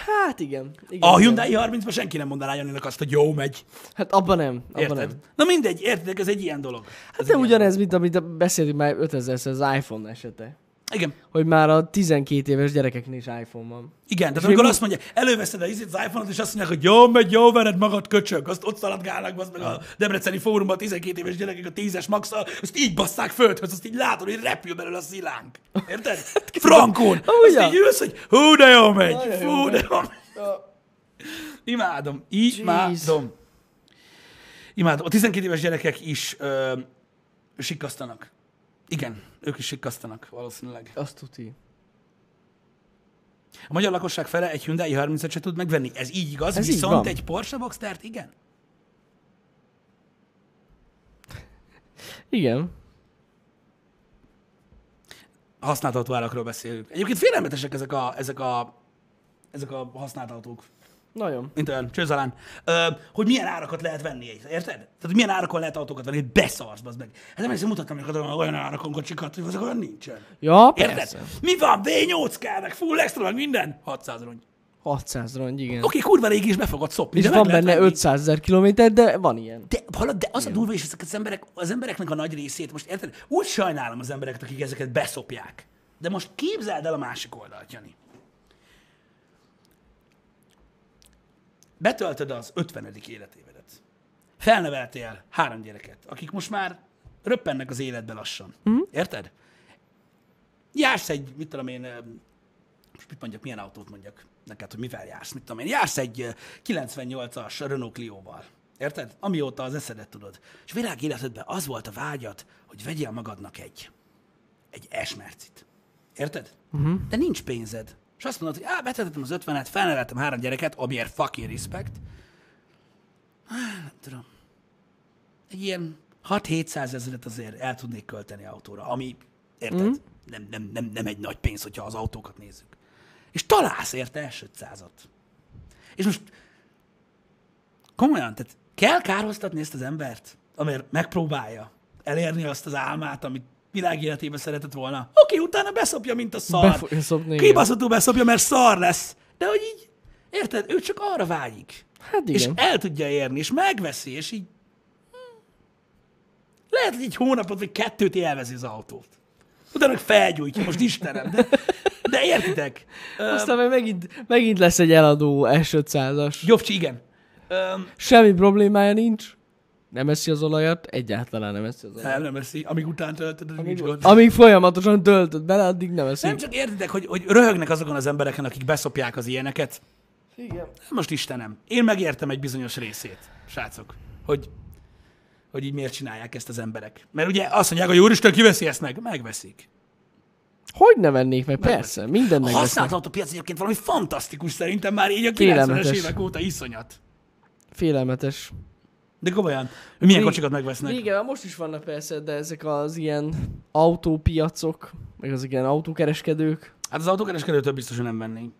Hát igen. igen A. Hyundai 30-ban senki nem mondaná Janinak azt, hogy jó megy. Hát abban nem. Abban Érted? nem. Na mindegy, érted, ez egy ilyen dolog. Hát nem ugyanez, mint amit beszéltünk már 5000 az iPhone esete. Igen. Hogy már a 12 éves gyerekeknél is iPhone van. Igen, tehát amikor mi- azt mondja, előveszed az iPhone-ot, és azt mondják, hogy jó megy, jó vered magad, köcsög, azt ott szaladgálnak, az meg a Debreceni fórumban a 12 éves gyerekek a 10-es maxal, azt így basszák földhöz, azt így látod, hogy repül belőle a szilánk. Érted? Frankon. Amúgy Azt így ülsz, hogy hú, de jó megy, fú, de jó megy. Imádom, imádom. Imádom. A 12 éves gyerekek is ö, sikkasztanak. Igen, ők is sikkasztanak valószínűleg. Azt tuti. A magyar lakosság fele egy Hyundai 30 se tud megvenni. Ez így igaz, Ez Ez így viszont van. egy Porsche Boxstert igen. Igen. Használt autóárakról beszélünk. Egyébként félelmetesek ezek a, ezek a, ezek a használt autók. Nagyon. Mint olyan csőzalán. Ö, hogy milyen árakat lehet venni, érted? Tehát, hogy milyen árakon lehet autókat venni, beszarsz, bazd meg. Hát nem hiszem, mutattam neked olyan- olyan árakon kocsikat, hogy azok olyan nincsen. Ja, Érted? persze. Mi van? V8 kell, meg full extra, meg minden? 600 rongy. 600 rongy, igen. Oké, kurva régi is be fogod szopni. És van benne venni. 500 ezer kilométer, de van ilyen. De, hallod, de az a durva, és ezeket az emberek, az embereknek a nagy részét, most érted, úgy sajnálom az embereket, akik ezeket beszopják. De most képzeld el a másik oldalt, Jani. Betöltöd az 50. életévedet. Felneveltél három gyereket, akik most már röppennek az életbe lassan. Mm. Érted? Jársz egy, mit tudom én, most mit mondjak, milyen autót mondjak neked, hogy mivel jársz, mit tudom én, jársz egy ö, 98-as Renault Clio-val. Érted? Amióta az eszedet tudod. És világ életedben az volt a vágyad, hogy vegyél magadnak egy, egy esmercit. Érted? Uh-huh. De nincs pénzed. És azt mondod, hogy á, betettem az 50-et, felneveltem három gyereket, amiért fucking respect. Á, nem tudom. Egy ilyen 6-700 ezeret azért el tudnék költeni autóra, ami, érted? Mm. Nem, nem, nem, nem egy nagy pénz, hogyha az autókat nézzük. És találsz érte első 500-at. És most komolyan, tehát kell kárhoztatni ezt az embert, amért megpróbálja elérni azt az álmát, amit világ életében szeretett volna. Oké, utána beszopja, mint a szar. Be fogja szopni. Kibaszottul beszopja, mert szar lesz. De hogy így, érted, ő csak arra vágyik. Hát És igen. el tudja érni, és megveszi, és így... hm, Lehet, hogy egy hónapot vagy kettőt élvezi az autót. Utána felgyújtja, most Istenem, de, de értitek? Aztán meg megint, megint lesz egy eladó S500-as. Jobcsi, igen. Öm, Semmi problémája nincs. Nem eszi az olajat, egyáltalán nem eszi az olajat. nem, nem eszi. Amíg után töltöd, az nincs gond. Amíg folyamatosan töltöd bele, addig nem eszi. Nem csak értitek, hogy, hogy röhögnek azokon az embereken, akik beszopják az ilyeneket. Igen. Most Istenem, én megértem egy bizonyos részét, srácok, hogy, hogy így miért csinálják ezt az emberek. Mert ugye azt mondják, hogy úristen, kiveszi ezt meg? Megveszik. Hogy ne vennék meg? Persze, minden A megvesznek. használt autópiac egyébként valami fantasztikus szerintem már így a 90-es Félelmetes. évek óta iszonyat. Félelmetes. De komolyan, hogy milyen Rég- kocsikat megvesznek. Igen, most is vannak persze, de ezek az ilyen autópiacok, meg az ilyen autókereskedők. Hát az autókereskedőtől biztos, hogy nem vennénk.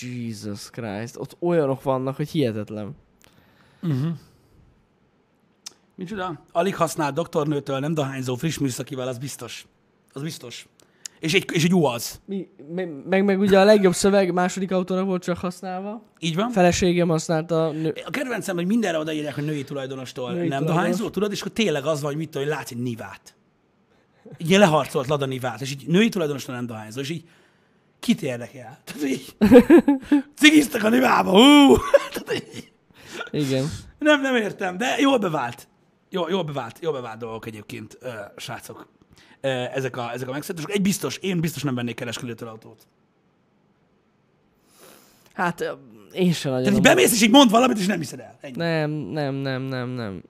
Jesus Christ, ott olyanok vannak, hogy hihetetlen. Micsoda? Alig használt doktornőtől, nem dohányzó, friss műszakival, az biztos. Az biztos. És egy, és egy UAZ. Mi, me- meg, meg ugye a legjobb szöveg második autóra volt csak használva. Így van? Feleségem használta a nő... A kedvencem, hogy mindenre odaírják, hogy női tulajdonostól Női nem tulajdonos. dohányzó, tudod, és akkor tényleg az van, hogy mit tudom, hogy látsz egy nivát. Ilyen leharcolt lada nivát, és így női tulajdonostól nem dohányzó, és így kit érdekel? Tehát így cigiztek a nivába, hú! Tehát így, Igen. nem, nem értem, de jól bevált. Jó, jól bevált, jól bevált dolgok egyébként, ö, srácok. Ezek a, ezek a megszületések. Egy biztos, én biztos nem vennék kereskedőtől autót. Hát én sem nagyon. Tehát így bemész, és így mond valamit, és nem hiszed el. Ennyi. Nem, nem, nem, nem, nem.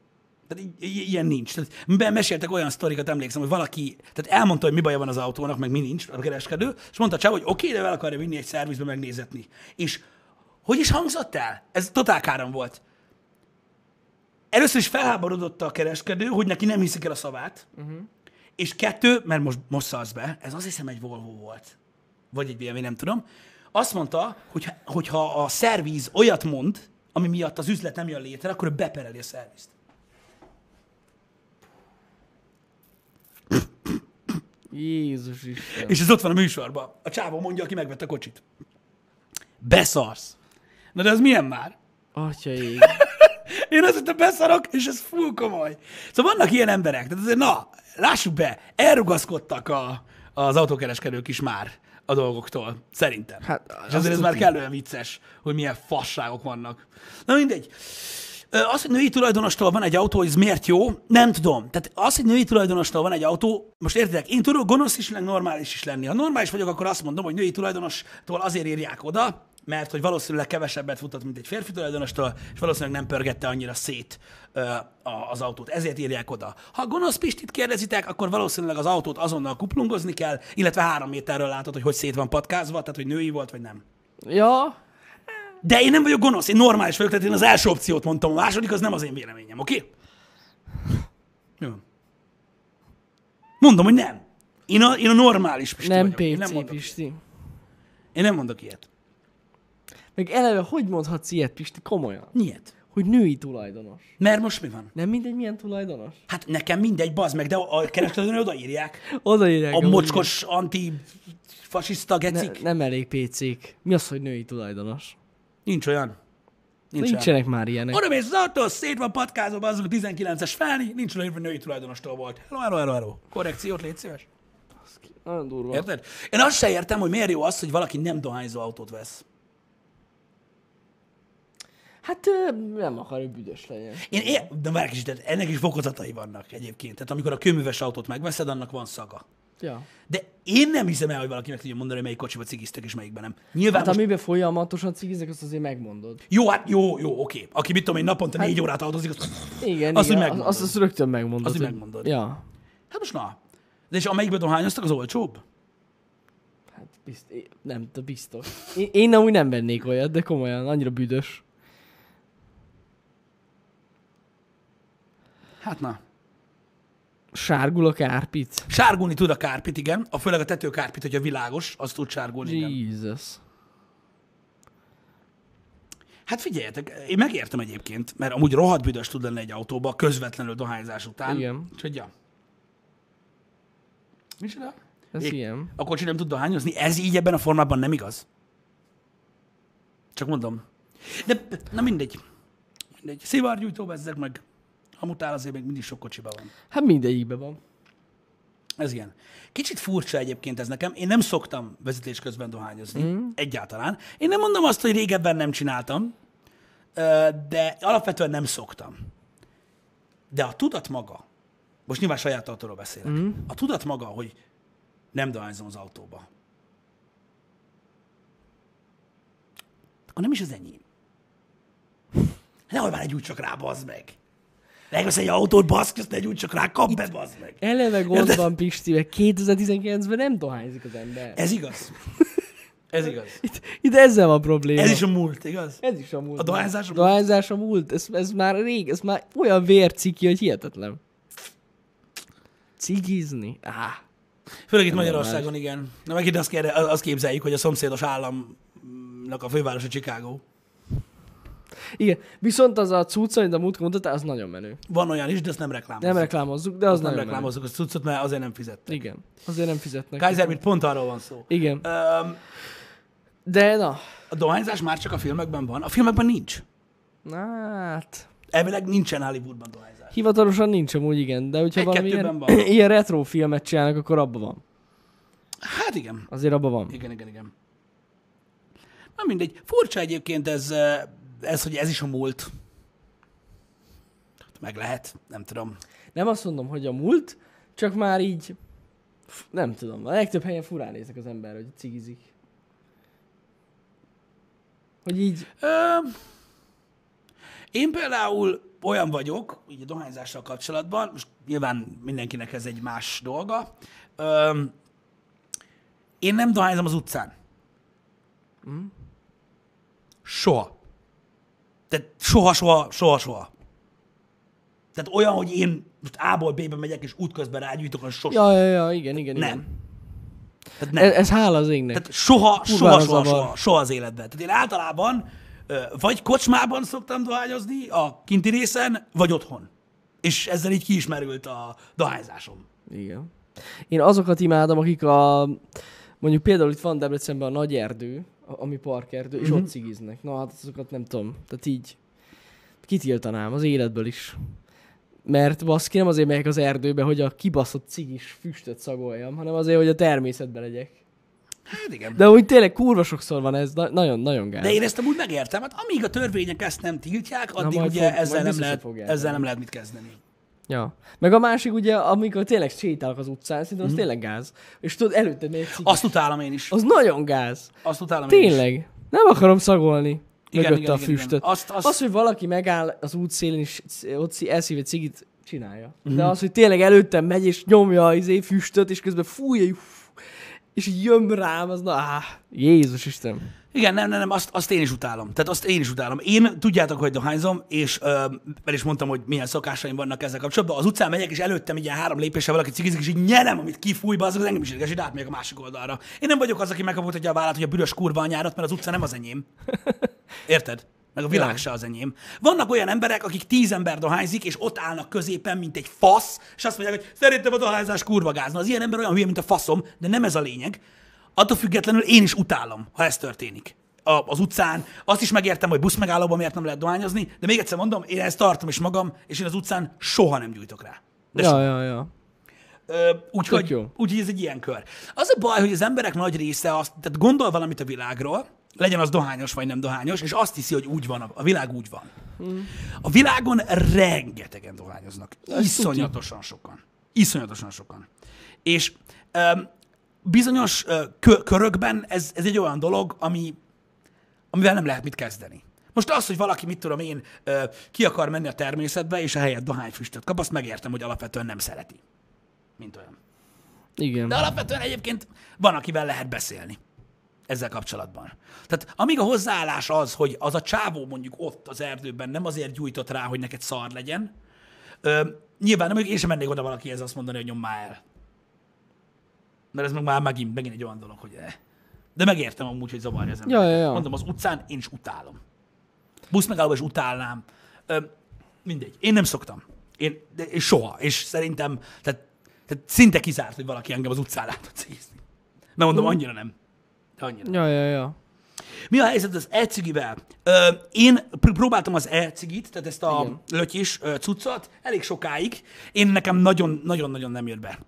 Tehát i- ilyen nincs. Tehát meséltek olyan sztorikat, emlékszem, hogy valaki, tehát elmondta, hogy mi baja van az autónak, meg mi nincs, a kereskedő, és mondta csak, hogy oké, de el akarja vinni egy szervizbe megnézetni. És hogy is hangzott el? Ez totál káram volt. Először is felháborodott a kereskedő, hogy neki nem hiszik el a szavát, uh-huh. És kettő, mert most, most szarsz be, ez azt hiszem egy Volvo volt, vagy egy BMW, nem tudom, azt mondta, hogy hogyha a szerviz olyat mond, ami miatt az üzlet nem jön létre, akkor ő bepereli a szervizt. Jézus Isten. És ez ott van a műsorban. A csávó mondja, aki megvette a kocsit. Beszarsz. Na de az milyen már? Atyaig. Én azt mondtam, beszarok, és ez full komoly. Szóval vannak ilyen emberek, tehát azért, na, lássuk be, elrugaszkodtak a, az autókereskedők is már a dolgoktól, szerintem. Hát, és azért ez már kellően vicces, hogy milyen fasságok vannak. Na mindegy. Az, hogy női tulajdonostól van egy autó, ez miért jó, nem tudom. Tehát az, hogy női tulajdonostól van egy autó, most értitek, én tudok gonosz is lenni, normális is lenni. Ha normális vagyok, akkor azt mondom, hogy női tulajdonostól azért írják oda, mert hogy valószínűleg kevesebbet futott, mint egy férfi tulajdonostól, és valószínűleg nem pörgette annyira szét az autót. Ezért írják oda. Ha gonosz Pistit kérdezitek, akkor valószínűleg az autót azonnal kuplungozni kell, illetve három méterről látod, hogy hogy szét van patkázva, tehát hogy női volt, vagy nem. Ja, De én nem vagyok gonosz, én normális vagyok, tehát én az első opciót mondtam, a második az nem az én véleményem, oké? Okay? Jó. Mondom, hogy nem. Én a, én a normális Pisti nem vagyok. Én nem, PC mondok, Pisti. én nem mondok ilyet. Meg eleve, hogy mondhatsz ilyet, Pisti, komolyan? Miért? Hogy női tulajdonos. Mert most mi van? Nem mindegy, milyen tulajdonos? Hát nekem mindegy, bazd meg, de a kereskedőnél odaírják. Odaírják. A mocskos anti-fasiszta Ne, gecik. nem elég PC-k. Mi az, hogy női tulajdonos? Nincs olyan. Nincs. Nincsenek már ilyenek. Oda mész az autó, szét van patkázva, azok a 19-es felni, nincs olyan, hogy női tulajdonostól volt. Hello, hello, hello, hello. Korrekciót légy szíves. Nagyon durva. Érted? Én azt se értem, hogy miért jó az, hogy valaki nem dohányzó autót vesz. Hát nem akar, hogy büdös legyen. Én ér... De már kicsit, tehát ennek is fokozatai vannak egyébként. Tehát amikor a kőműves autót megveszed, annak van szaga. Ja. De én nem hiszem el, hogy valaki meg tudja mondani, hogy melyik kocsiba cigiztek és melyikben nem. Nyilván Hát most... amiben folyamatosan cigizek, azt azért megmondod. Jó, hát jó, jó, oké. Aki mit tudom én naponta hát... négy órát autózik, az... Igen, Azt, igen. megmondod. azt, azt rögtön megmondod. Azt, hogy megmondod. Ja. Hát most na. De és amelyikben dohányoztak, az olcsóbb? Hát bizt, nem, de biztos. Én, én amúgy nem vennék olyat, de komolyan, annyira büdös. Hát na. Sárgul a kárpit. Sárgulni tud a kárpit, igen. A főleg a tetőkárpit, hogyha világos, az tud sárgulni, igen. Jesus. Hát figyeljetek, én megértem egyébként, mert amúgy rohadt büdös tud lenni egy autóba, közvetlenül dohányzás után. Igen. Úgyhogy ja. Micsoda? Ez Ég- ilyen. A kocsi nem tud dohányozni? Ez így ebben a formában nem igaz. Csak mondom. De, na mindegy. Mindegy. Szivárgyújtó bezzek meg. Hamutál azért még mindig sok kocsiba van. Hát mindegyikben van. Ez ilyen. Kicsit furcsa egyébként ez nekem. Én nem szoktam vezetés közben dohányozni. Mm. Egyáltalán. Én nem mondom azt, hogy régebben nem csináltam, de alapvetően nem szoktam. De a tudat maga, most nyilván saját autóról beszélek, mm. a tudat maga, hogy nem dohányzom az autóba, akkor nem is az enyém. Nehogy már egy úgy csak rá, bazd meg. Megvesz egy autót, baszk, azt ne gyújts csak rá, kap be, bazd meg. Eleve gond van Pisti, mert 2019-ben nem dohányzik az ember. Ez igaz. Ez igaz. Itt, itt ezzel van probléma. Ez is a múlt, igaz? ez is a múlt. A dohányzás a A dohányzás a múlt. Ez, ez már rég, ez már olyan vérciki, hogy hihetetlen. Cigizni? Áh. Főleg itt Magyarországon, igen. Na meg itt azt, kérde, azt képzeljük, hogy a szomszédos államnak a fővárosa Chicago. Igen, viszont az a cucc, amit a múltkor mondtál, az nagyon menő. Van olyan is, de ezt nem reklámozzuk. Nem reklámozzuk, de az azt nem reklámozzuk azt a cuccot, mert azért nem fizettek. menő. Igen, azért nem fizetnek. Kaiser, mit pont arról van szó. Igen, Öm, de na, a dohányzás már csak a filmekben van. A filmekben nincs. na hát, Elvileg nincsen Hollywoodban dohányzás. hivatalosan nincs amúgy igen, de hogyha valami ilyen, van. ilyen retro filmet csinálnak, akkor abban van. Hát igen. Azért abban van. Igen, igen, igen. Na mindegy. Furcsa egyébként ez, ez, hogy ez is a múlt. Meg lehet, nem tudom. Nem azt mondom, hogy a múlt, csak már így, nem tudom, a legtöbb helyen furán néznek az ember, hogy cigizik. Hogy így, Ö, én például olyan vagyok, így a dohányzással kapcsolatban, most nyilván mindenkinek ez egy más dolga, ö, én nem dohányzom az utcán. Soha. Tehát soha, soha, soha, soha. Tehát olyan, hogy én most A-ból B-be megyek, és útközben rágyújtok, az sosem. ja, ja, ja, igen, igen, igen. Nem. Tehát nem. Ez, ez hála az égnek. Tehát soha, soha, soha, soha, soha az életben. Tehát én általában Vagy kocsmában szoktam dohányozni, a kinti részen, vagy otthon. És ezzel így kiismerült a dohányzásom. Igen. Én azokat imádom, akik a... Mondjuk például itt van Debrecenben a nagy erdő, ami parkerdő, és Mhm. ott cigiznek. Na hát azokat nem tudom. Tehát így kitiltanám az életből is. Mert baszki nem azért megyek az erdőbe, hogy a kibaszott cigis füstöt szagoljam, hanem azért, hogy a természetbe legyek. Hát igen. De úgy tényleg kurva sokszor van ez, na- nagyon, nagyon gáz. De én ezt amúgy megértem, hát amíg a törvények ezt nem tiltják, addig majd ugye fog- ezzel, nem lehet, ezzel nem lehet mit kezdeni. Ja. Meg a másik ugye, amikor tényleg sétálok az utcán, szerintem az tényleg gáz. És tudod, előtte még. Mhm. Azt utálom én is. Az nagyon gáz. Azt utálom én is. Tényleg. Nem akarom szagolni. Igen, igen, a igen, igen. füstöt. Azt- azt- Az, hogy valaki megáll az útszélén és ott szí- elszív egy cigit, csinálja. Mhm. De az, hogy tényleg előttem megy és nyomja az izé füstöt, és közben fújja, így, fú, és így jön rám, az na, áh, Jézus Isten. Igen, nem, nem, nem, azt, azt én is utálom. Tehát azt én is utálom. Én tudjátok, hogy dohányzom, és ö, el is mondtam, hogy milyen szokásaim vannak ezzel kapcsolatban. Az utcán megyek, és előttem ilyen három lépéssel valaki cigizik, és így nyelem, amit kifúj, be, az az engem is ideges, és átmegyek a másik oldalra. Én nem vagyok az, aki megkapott a vállát, hogy a büdös kurva anyárat, mert az utca nem az enyém. Érted? Meg a világ Ja. se az enyém. Vannak olyan emberek, akik tíz ember dohányzik, és ott állnak középen, mint egy fasz, és azt mondják, hogy szerintem a dohányzás kurva gáz. Na, az ilyen ember olyan hülye, mint a faszom, de nem ez a lényeg. Attól függetlenül én is utálom, ha ez történik. A, az utcán. Azt is megértem, hogy buszmegállóban miért nem lehet dohányozni, de még egyszer mondom, én ezt tartom is magam, és én az utcán soha nem gyújtok rá. De. Ja, ja, ja. Úgyhogy úgy, ez egy ilyen kör. Az a baj, hogy az emberek nagy része azt, tehát gondol valamit a világról, legyen az dohányos vagy nem dohányos, és azt hiszi, hogy úgy van, a- világ úgy van. A világon rengetegen dohányoznak. Iszonyatosan sokan. Iszonyatosan sokan. És öm, bizonyos ö, kö- körökben ez, ez egy olyan dolog, ami, amivel nem lehet mit kezdeni. Most az, hogy valaki, mit tudom én, ki akar menni a természetbe, és a helyet dohányfüstöt kap, azt megértem, hogy alapvetően nem szereti. Mint olyan. Igen. De alapvetően egyébként van, akivel lehet beszélni ezzel kapcsolatban. Tehát amíg a hozzáállás az, hogy az a csávó mondjuk ott az erdőben nem azért gyújtott rá, hogy neked szar legyen, ö, nyilván nem, én sem mennék oda valakihez azt mondani, hogy nyom már el. Mert ez meg már megint, megint egy olyan dolog, hogy eh. De megértem amúgy, hogy zavarja az embereket. Ja, ja, ja. Mondom, az utcán én is utálom. Busz megállóban is utálnám. Ö, mindegy. Én nem szoktam. Én, de, és soha. És szerintem, tehát, tehát szinte kizárt, hogy valaki engem az utcán látott cigizni. Mert mondom, annyira nem. Annyira. Ja, ja, ja. Mi a helyzet az e-cigivel? Én pr- próbáltam az e-cigit, tehát ezt a Igen. lötyis cuccot, elég sokáig. Én nekem nagyon-nagyon-nagyon nem jött be.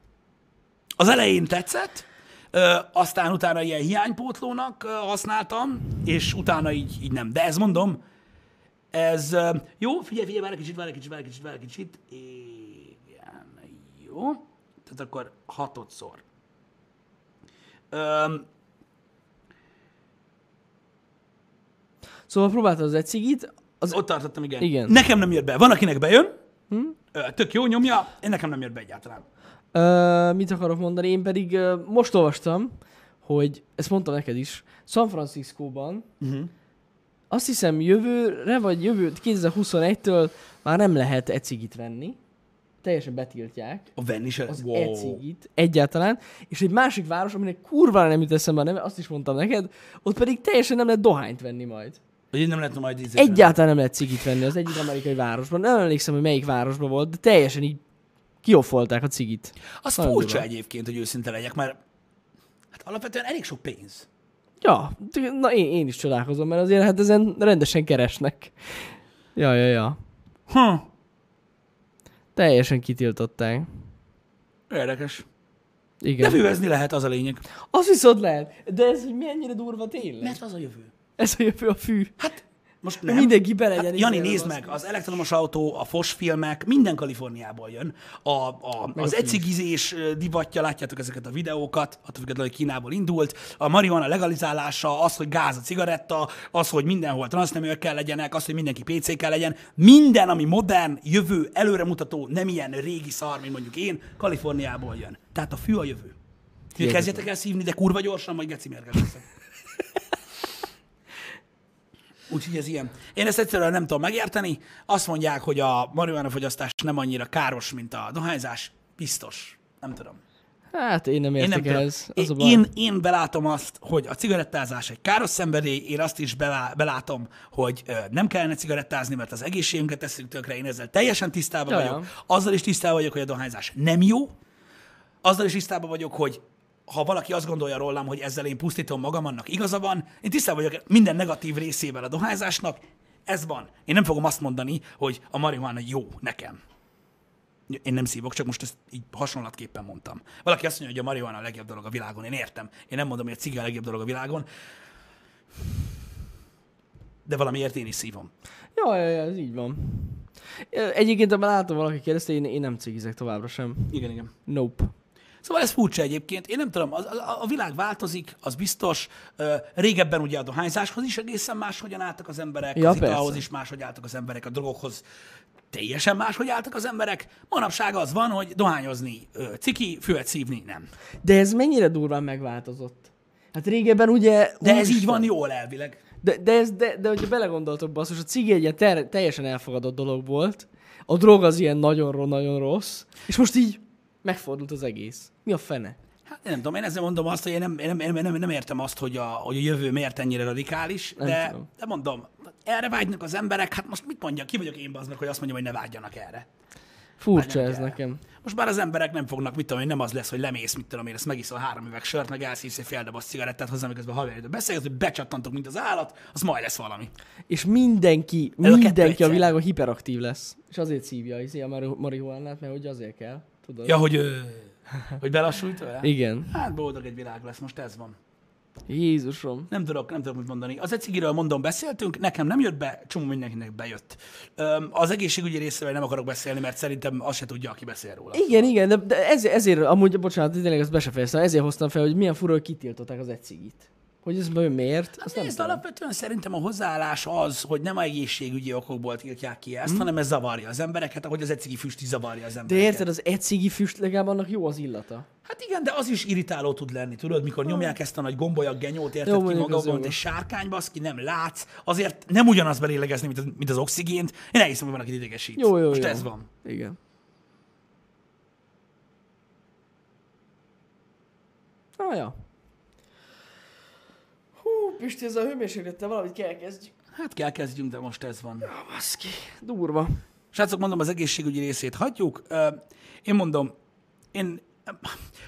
Az elején tetszett, ö, aztán utána ilyen hiánypótlónak ö, használtam, és utána így, így nem. De ez mondom, ez ö, jó, figyelj, figyelj, várj egy kicsit, várj egy kicsit, várj egy kicsit, várj egy kicsit. Igen, jó. Tehát akkor hatodszor. Öm, Szóval próbáltad az egy cigit, az... Ott tartottam, igen. Igen. Nekem nem jött be. Van, akinek bejön, hm? tök jó nyomja, én nekem nem jött be egyáltalán. Ö, mit akarok mondani? Én pedig ö, most olvastam, hogy, ezt mondtam neked is, San Franciscóban Uh-huh. azt hiszem jövőre, vagy jövő 2021-től már nem lehet ecigit venni. Teljesen betiltják A venni se. az wow. e-cigit egyáltalán, és egy másik város, aminek kurva nem jut eszembe a neve, azt is mondtam neked, ott pedig teljesen nem lehet dohányt venni majd. Hogy nem lehet majd ízni. Egyáltalán nem lehet cigit venni az egyik amerikai városban. Nem emlékszem, hogy melyik városban volt, de teljesen így kioffolták a cigit. Az Nagyon furcsa durva. egyébként, hogy őszinte legyek, mert hát alapvetően elég sok pénz. Ja, na én, én is csodálkozom, mert azért hát ezen rendesen keresnek. Ja, ja, ja. Hm. Teljesen kitiltották. Érdekes. Igen. De fűvezni lehet, az a lényeg. Az viszont lehet. De ez hogy mennyire durva tényleg. Mert az a jövő. Ez a jövő a fű. Hát most Nem. Mindenki be legyen. Hát, Jani, nézd meg, az elektromos autó, a fos filmek, minden Kaliforniából jön. A, a, az ecigizés divatja, látjátok ezeket a videókat, attól függetlenül, hogy Kínából indult. A marihuana legalizálása, az, hogy gáz a cigaretta, az, hogy mindenhol transzneműekkel legyenek, az, hogy mindenki PC kell legyen. Minden, ami modern, jövő, előremutató, nem ilyen régi szar, mint mondjuk én, Kaliforniából jön. Tehát a fű a jövő. Ti kezdjetek el szívni, de kurva gyorsan, majd geci mérges leszek. Úgyhogy ez ilyen. Én ezt egyszerűen nem tudom megérteni. Azt mondják, hogy a marihuana fogyasztás nem annyira káros, mint a dohányzás. Biztos. Nem tudom. Hát én nem Én értek nem ehhez. tudom. Az a baj. Én, én belátom azt, hogy a cigarettázás egy káros szenvedély, én azt is belá, belátom, hogy nem kellene cigarettázni, mert az egészségünket teszünk tökre, én ezzel teljesen tisztában Ja, vagyok. Azzal is tisztában vagyok, hogy a dohányzás nem jó, azzal is tisztában vagyok, hogy ha valaki azt gondolja rólam, hogy ezzel én pusztítom magam, annak igaza van. Én tisztában vagyok minden negatív részével a dohányzásnak. Ez van. Én nem fogom azt mondani, hogy a marihuana jó nekem. Én nem szívok, csak most ezt így hasonlatképpen mondtam. Valaki azt mondja, hogy a marihuana a legjobb dolog a világon. Én értem. Én nem mondom, hogy a cigi a legjobb dolog a világon. De valamiért én is szívom. Ja, ja, ja, ez így van. Egyébként, ha látom valaki kérdezte, én, én nem cigizek továbbra sem. Igen, igen. Nope. Szóval ez furcsa egyébként. Én nem tudom, a, a, a világ változik, az biztos. Régebben ugye a dohányzáshoz is egészen máshogyan álltak az emberek, Ja, az italhoz persze. is máshogy álltak az emberek, a drogokhoz teljesen máshogy álltak az emberek. Manapság az van, hogy dohányozni ciki, füvet szívni nem. De ez mennyire durván megváltozott? Hát régebben ugye... De ez így van jól elvileg. De, de, ez, de, de hogyha belegondoltok, basszus, a cigi egy ilyen ter- teljesen elfogadott dolog volt, a drog az ilyen nagyon, ro- nagyon rossz, és most így megfordult az egész. Mi a fene? Hát nem tudom, én ezzel mondom azt, hogy én nem, én nem, nem, nem értem azt, hogy a, hogy a jövő miért ennyire radikális, Nem de, tudom. de mondom, erre vágynak az emberek, hát most mit mondjak, ki vagyok én baznak, hogy azt mondjam, hogy ne vágyjanak erre. Furcsa ez erre. nekem. Most már az emberek nem fognak, mit tudom én, nem az lesz, hogy lemész, mit tudom én, ezt megiszol három üveg sört, meg elszívsz egy fél doboz cigarettát hozzá, miközben haverjaidő beszélgetsz, hogy becsattantok, mint az állat, az majd lesz valami. És mindenki, Ez a mindenki a egyszer. világon hiperaktív lesz. És azért szívja izé, a mari- marihuánát, mert hogy azért kell. Tudod? Ja, hogy, ö, hogy belassulj tőle? Igen. Hát boldog egy világ lesz, most ez van. Jézusom. Nem tudok, nem tudok mit mondani. Az ecigiről mondom, beszéltünk, nekem nem jött be, csomó mindenkinek bejött. Öm, az egészségügyi részével nem akarok beszélni, mert szerintem azt se tudja, aki beszél róla. Igen, igen, de, de ezért, ezért, amúgy, bocsánat, tényleg ezt be se fejeztem, ezért hoztam fel, hogy milyen fura, hogy kitiltották az egycigit. Hogy ez miért? Nem Nézd, tudom. alapvetően szerintem a hozzáállás az, hogy nem a egészségügyi okokból tiltják ki ezt, hanem ez zavarja az embereket, ahogy az ecigi füst is zavarja az De embereket. érted, az egyszigi füst legalább annak jó az illata. Hát igen, de az is irritáló tud lenni, tudod, mikor nyomják ezt a nagy gombolyak genyót, érted Jó, ki maga, egy sárkány, baszki, nem látsz, azért nem ugyanaz belélegezni, mint az, mint az oxigént. Én elhiszem, hogy van, aki idegesít. Jó, jó, Most jó. ez van. Igen. Ah, ja. Pisti, ez a hőmérséklettel valamit kell kezdjük. Hát kell kezdjünk, de most ez van. Baszki, durva. Srácok, mondom, az egészségügyi részét hagyjuk. Én mondom, én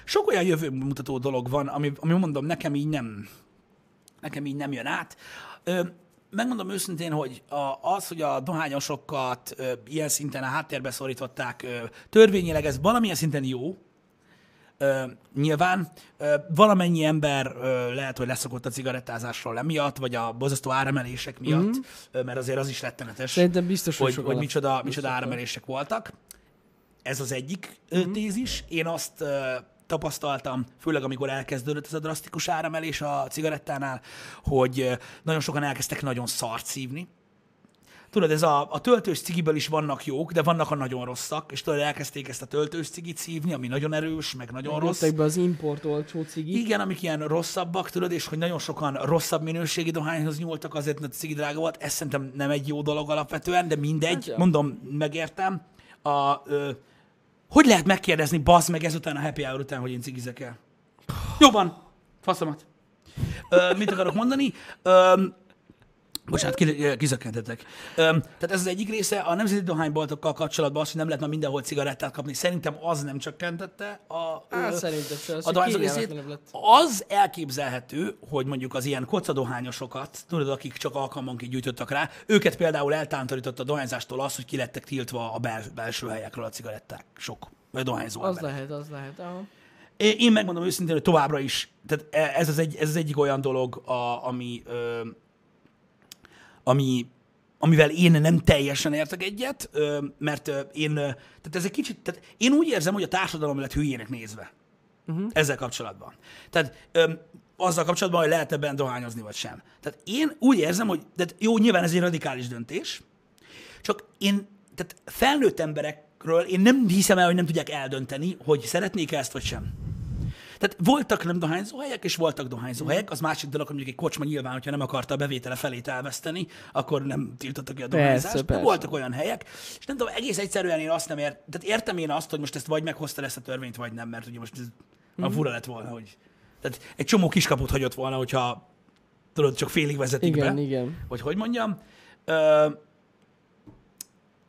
sok olyan jövőmutató dolog van, ami, ami mondom, nekem így nem, nekem így nem jön át. Megmondom őszintén, hogy az, hogy a dohányosokat ilyen szinten a háttérbe szorították, törvényileg ez valamilyen szinten jó, Ö, nyilván ö, valamennyi ember ö, lehet, hogy leszokott a cigarettázásról emiatt, vagy a bozasztó áremelések miatt, mm-hmm. ö, mert azért az is rettenetes Szerintem biztos, hogy hogy, hogy micsoda, biztos micsoda áremelések voltak. Ez az egyik Mhm. mm. tézis. Én azt uh, tapasztaltam, főleg amikor elkezdődött ez a drasztikus áremelés a cigarettánál, hogy nagyon sokan elkezdtek nagyon szart szívni. Tudod, ez a, a töltős cigiből is vannak jók, de vannak a nagyon rosszak, és tudod, elkezdték ezt a töltős cigit szívni, ami nagyon erős, meg nagyon rossz. Jöttek be az import olcsó cigi. Igen, amik ilyen rosszabbak, tudod, és hogy nagyon sokan rosszabb minőségi dohányhoz nyúltak azért, mert a cigi drága volt. Ez szerintem nem egy jó dolog alapvetően, de mindegy. Hát. Mondom, megértem. A, ö, hogy lehet megkérdezni, bazd meg ezután a happy hour után, hogy én cigizek el? Jobban, faszomat. Ö, mit akarok mondani? Ö, Bocsánat, ki- kizökkentetek. Tehát ez az egyik része. A nemzeti dohányboltokkal kapcsolatban az, hogy nem lehet már mindenhol cigarettát kapni, szerintem az nem csökkentette a, Hát ö, az, a dohányzó részét. Az elképzelhető, hogy mondjuk az ilyen kocadohányosokat, tudod, akik csak alkalmanként gyűjtöttek rá, őket például eltántorította a dohányzástól az, hogy kilettek tiltva a bel- belső helyekről a cigaretták. Sok. Vagy a dohányzó Az emberek. lehet, az lehet. Aha. Én én megmondom őszintén, hogy továbbra is, tehát e- ez az, egy, ez az egyik olyan dolog, a, ami, ö, ami, amivel én nem teljesen értek egyet, mert én, tehát ez egy kicsit, tehát én úgy érzem, hogy a társadalom lett hülyének nézve. Uh-huh. Ezzel kapcsolatban. Tehát azzal kapcsolatban, hogy lehet ebben dohányozni, vagy sem. Tehát én úgy érzem, hogy tehát jó, nyilván ez egy radikális döntés, csak én, tehát felnőtt emberekről én nem hiszem el, hogy nem tudják eldönteni, hogy szeretnék ezt, vagy sem. Tehát voltak nem dohányzó helyek, és voltak dohányzó helyek. Az másik dolog, hogy mondjuk egy kocsma nyilván, hogyha nem akarta a bevétele felét elveszteni, akkor nem tiltotta ki a Persze, dohányzást. De persze. voltak olyan helyek, és nem tudom, egész egyszerűen én azt nem ért, tehát értem én azt, hogy most ezt vagy meghozta ezt a törvényt, vagy nem, mert ugye most ez A fura lett volna, hogy... Tehát egy csomó kiskaput hagyott volna, hogyha tudod, csak félig vezetik Igen, be. igen. Vagy hogy mondjam. Ö,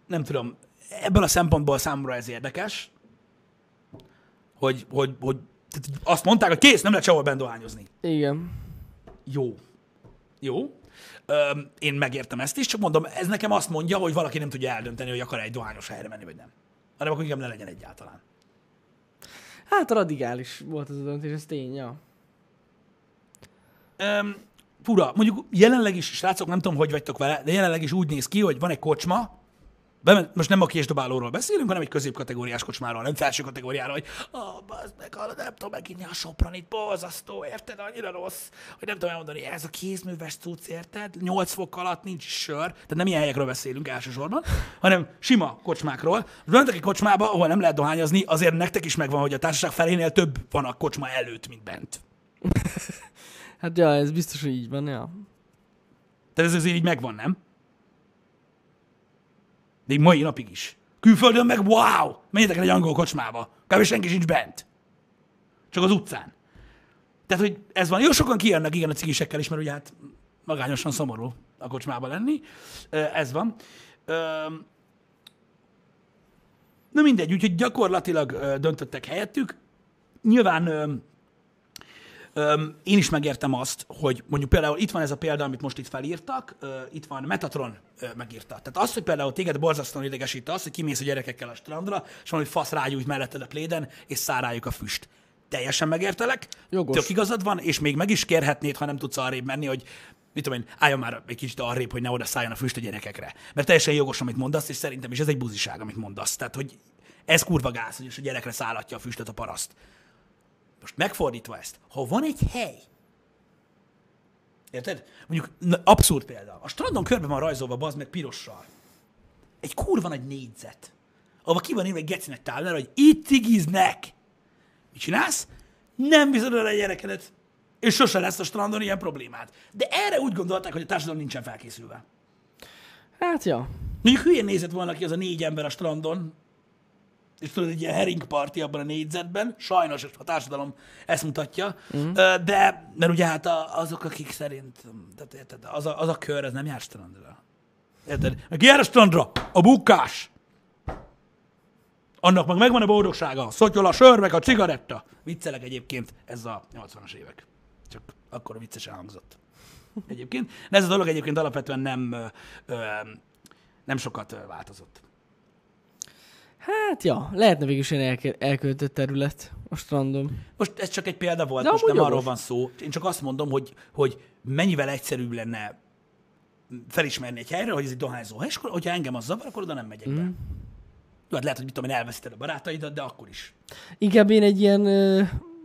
nem tudom, ebből a szempontból számomra ez érdekes, hogy, hogy, hogy tehát azt mondták, hogy kész, nem lehet sehol bent dohányozni. Igen. Jó. Jó. Ö, én megértem ezt is, csak mondom, ez nekem azt mondja, hogy valaki nem tudja eldönteni, hogy akar egy dohányos helyre menni, vagy nem. Hanem akkor inkább ne legyen egyáltalán. Hát radikális volt ez a döntés, ez tény, ja. Öm, fura, mondjuk jelenleg is, srácok, nem tudom, hogy vagytok vele, de jelenleg is úgy néz ki, hogy van egy kocsma, most nem a késdobálóról beszélünk, hanem egy középkategóriás kocsmáról, nem felső kategóriáról, hogy ah, bazd meg, hallod, nem tudom meginni a sopranit, borzasztó, érted, annyira rossz, hogy nem tudom elmondani, ez a kézműves cucc, érted? 8 fok alatt nincs sör, tehát nem ilyen helyekről beszélünk elsősorban, hanem sima kocsmákról. Mentek egy kocsmába, ahol nem lehet dohányozni, azért nektek is megvan, hogy a társaság felénél több van a kocsma előtt, mint bent. Hát ja, ez biztos, hogy így van, ja. Tehát ez azért így megvan, nem? Még mai napig is. Külföldön meg wow! Menjetek el egy angol kocsmába. Kb. senki sincs bent. Csak az utcán. Tehát, hogy ez van. Jó sokan kijönnek, igen, a cigisekkel is, mert ugye hát magányosan szomorú a kocsmába lenni. Ez van. Na mindegy, úgyhogy gyakorlatilag döntöttek helyettük. Nyilván én is megértem azt, hogy mondjuk például itt van ez a példa, amit most itt felírtak, itt van Metatron megírta. Tehát az, hogy például téged borzasztóan idegesít az, hogy kimész a gyerekekkel a strandra, és valami fasz rágyújt melletted a pléden, és szárájuk a füst. Teljesen megértelek, Jogos. tök igazad van, és még meg is kérhetnéd, ha nem tudsz arrébb menni, hogy mit tudom én, álljon már egy kicsit arrébb, hogy ne oda szálljon a füst a gyerekekre. Mert teljesen jogos, amit mondasz, és szerintem is ez egy buziság, amit mondasz. Tehát, hogy ez kurva gáz, hogy a gyerekre szállatja a füstöt a paraszt. Most megfordítva ezt, ha van egy hely, érted? Mondjuk na, abszurd példa. A strandon körbe van rajzolva, bazd meg pirossal. Egy kurva nagy négyzet, ahova ki van írva egy gecinek táblára, hogy itt cigiznek. Mit csinálsz? Nem bízod el a gyerekedet. És sose lesz a strandon ilyen problémád. De erre úgy gondolták, hogy a társadalom nincsen felkészülve. Hát ja. Mondjuk hülyén nézett volna ki az a négy ember a strandon, és tudod, egy ilyen herring party abban a négyzetben, sajnos a társadalom ezt mutatja, mm. de, mert ugye hát a, azok, akik szerint, tehát érted, az a, az a kör, ez nem jár strandra. Érted? Meg jár a strandra, a bukás. Annak meg megvan a boldogsága, szotyol a sör, meg a cigaretta. Viccelek egyébként, ez a 80-as évek. Csak akkor vicces elhangzott. Egyébként. De ez a dolog egyébként alapvetően nem, nem sokat változott. Hát ja, lehetne végül is ilyen elke- elköltött terület a strandon. Most ez csak egy példa volt, De most nem jogos. arról van szó. Én csak azt mondom, hogy, hogy mennyivel egyszerűbb lenne felismerni egy helyre, hogy ez egy dohányzó hely, és akkor, hogyha engem az zavar, akkor oda nem megyek be. Jó, hát lehet, hogy mit tudom én, elveszíted a barátaidat, de akkor is. Inkább én egy ilyen,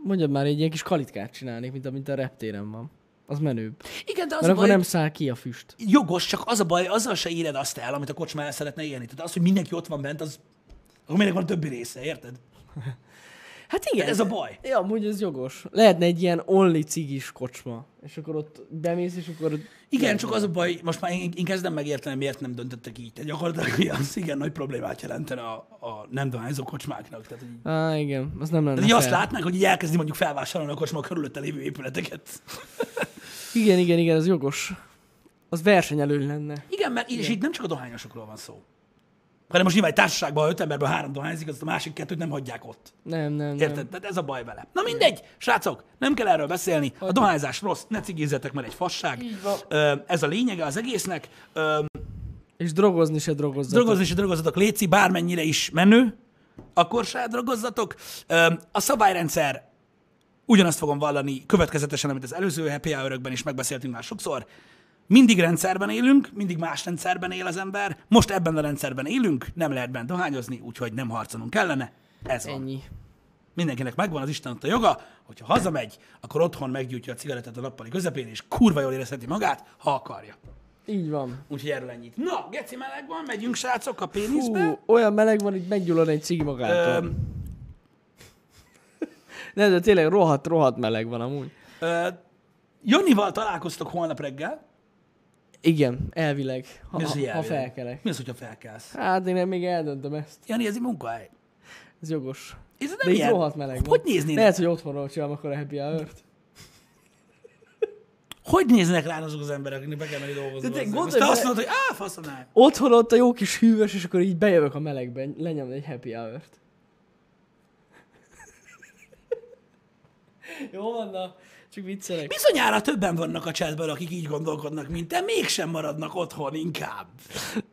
mondjad már, egy ilyen kis kalitkát csinálnék, mint amit a reptéren van. Az menőbb. Igen, de az Mert a akkor baj, nem száll ki a füst. jogos, csak az a baj, azzal se éred azt el, amit a kocsma el szeretne élni. Tehát az, hogy mindenki ott van bent, az akkor minek van a többi része, érted? Hát igen. Ez a baj. Ja, amúgy ez jogos. Lehetne egy ilyen only cigis kocsma. És akkor ott bemész, és akkor... Igen, csak az a baj, most már én, én kezdem megérteni, miért nem döntöttek így. Tehát gyakorlatilag az igen nagy problémát jelentene a, a nem dohányzó kocsmáknak. Tehát, hogy Á, igen, az nem lenne Tehát azt látnák, hogy így elkezdi mondjuk felvásárolni a kocsma körülötte lévő épületeket. Igen, igen, igen, az jogos. Az versenyelő lenne. Igen, mert és itt nem csak a dohányosokról van szó. Hanem most nyilván egy társaságban, ha öt emberből három dohányzik, azt a másik kettőt nem hagyják ott. Nem, nem, Érted? nem. Tehát ez a baj vele. Na mindegy, srácok, nem kell erről beszélni. A dohányzás rossz, ne cigizzetek, mert egy fasság. Ez a lényege az egésznek. És drogozni se drogozzatok. Drogozni se drogozzatok, léci, bármennyire is menő, akkor se drogozzatok. A szabályrendszer ugyanazt fogom vallani következetesen, amit az előző happy hour is megbeszéltünk már sokszor. Mindig rendszerben élünk, mindig más rendszerben él az ember. Most ebben a rendszerben élünk, nem lehet bent dohányozni, úgyhogy nem harcolunk kellene. Ez van. Ennyi. Mindenkinek megvan az Isten adta joga, hogyha hazamegy, akkor otthon meggyújtja a cigarettát a nappali közepén, és kurva jól érezheti magát, ha akarja. Így van. Úgyhogy erről ennyit. Na, geci meleg van, megyünk srácok a péniszbe. Hú, olyan meleg van, itt meggyullad egy cigi magától. Öm, Ne, de tényleg rohadt, rohadt meleg van amúgy. Ö, Janival találkoztok holnap reggel. Igen, elvileg. Ha, Mi az, hogy ha elvileg? felkelek. Mi az, hogyha felkelsz? Hát én még eldöntöm ezt. Jani, ez egy munkahely. Ez jogos. Ez nem De ilyen. rohadt meleg van. Hogy néznének? Lehet, hogy otthonról csinálom akkor a happy hour-t. Hogy néznek rá azok az emberek, akiknek be kell menni dolgozni? De te gondolj Most te azt mondod, hogy á, faszom Otthon ott a jó kis hűvös, és akkor így bejövök a melegben, lenyomni egy happy hour-t. Jó van, na, csak viccelek. Bizonyára többen vannak a chatben, akik így gondolkodnak, mint te, mégsem maradnak otthon inkább.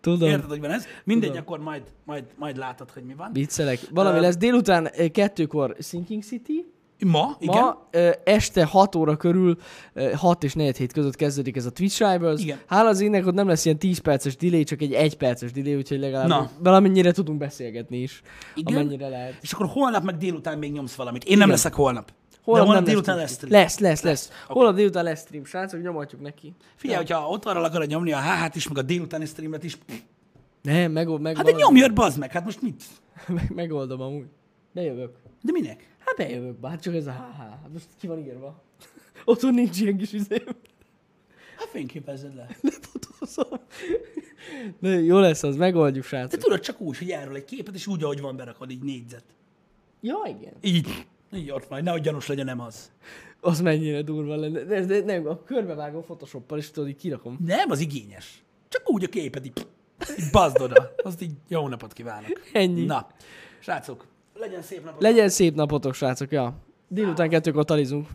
Tudom, Érted, hogy van ez? Mindegy, Tudom. akkor majd, majd, majd látod, hogy mi van. viccelek. Valami Ö, lesz délután ö, kettőkor Sinking City, Ma, igen. Ma ö, este 6 óra körül, ö, 6 és 4 hét között kezdődik ez a Twitch Rivals. Igen. Hála az énnek, ott nem lesz ilyen 10 perces delay, csak egy 1 perces delay, úgyhogy legalább Na. valamennyire tudunk beszélgetni is, Igen. amennyire lehet. És akkor holnap meg délután még nyomsz valamit. Én nem Igen. leszek holnap. Holnap, De holnap délután lesz lesz, stream. lesz, lesz, lesz. Holnap délután lesz stream, srácok, nyomatjuk neki. Figyelj, hogyha ott arra akarod nyomni a HH-t is, meg a délutáni streamet is, Nem, meg, meg hát de nyomjad, bazd meg, hát most mit? meg, megoldom amúgy. Bejövök. De minek? Hát bejövök, bár csak ez a HH. Hát most ki van írva? Otthon nincs ilyen kis izém. Hát fényképezzed le. Lefotózom. De jó lesz az, megoldjuk, De srácok. tudod csak úgy, hogy erről egy képet, és úgy, ahogy van berakod, így négyzet. Ja, igen. Így. Így ott majd, nehogy gyanús legyen, nem az. Az mennyire durva lenne. De, de nem, a körbevágom Photoshoppal, és tudod, így kirakom. Nem, az igényes. Csak úgy a képet, így, így bazd oda. Azt így jó napot kívánok. Ennyi. Na, srácok, legyen szép napot. Legyen szép napotok, srácok, ja. Délután kettőkor talizunk.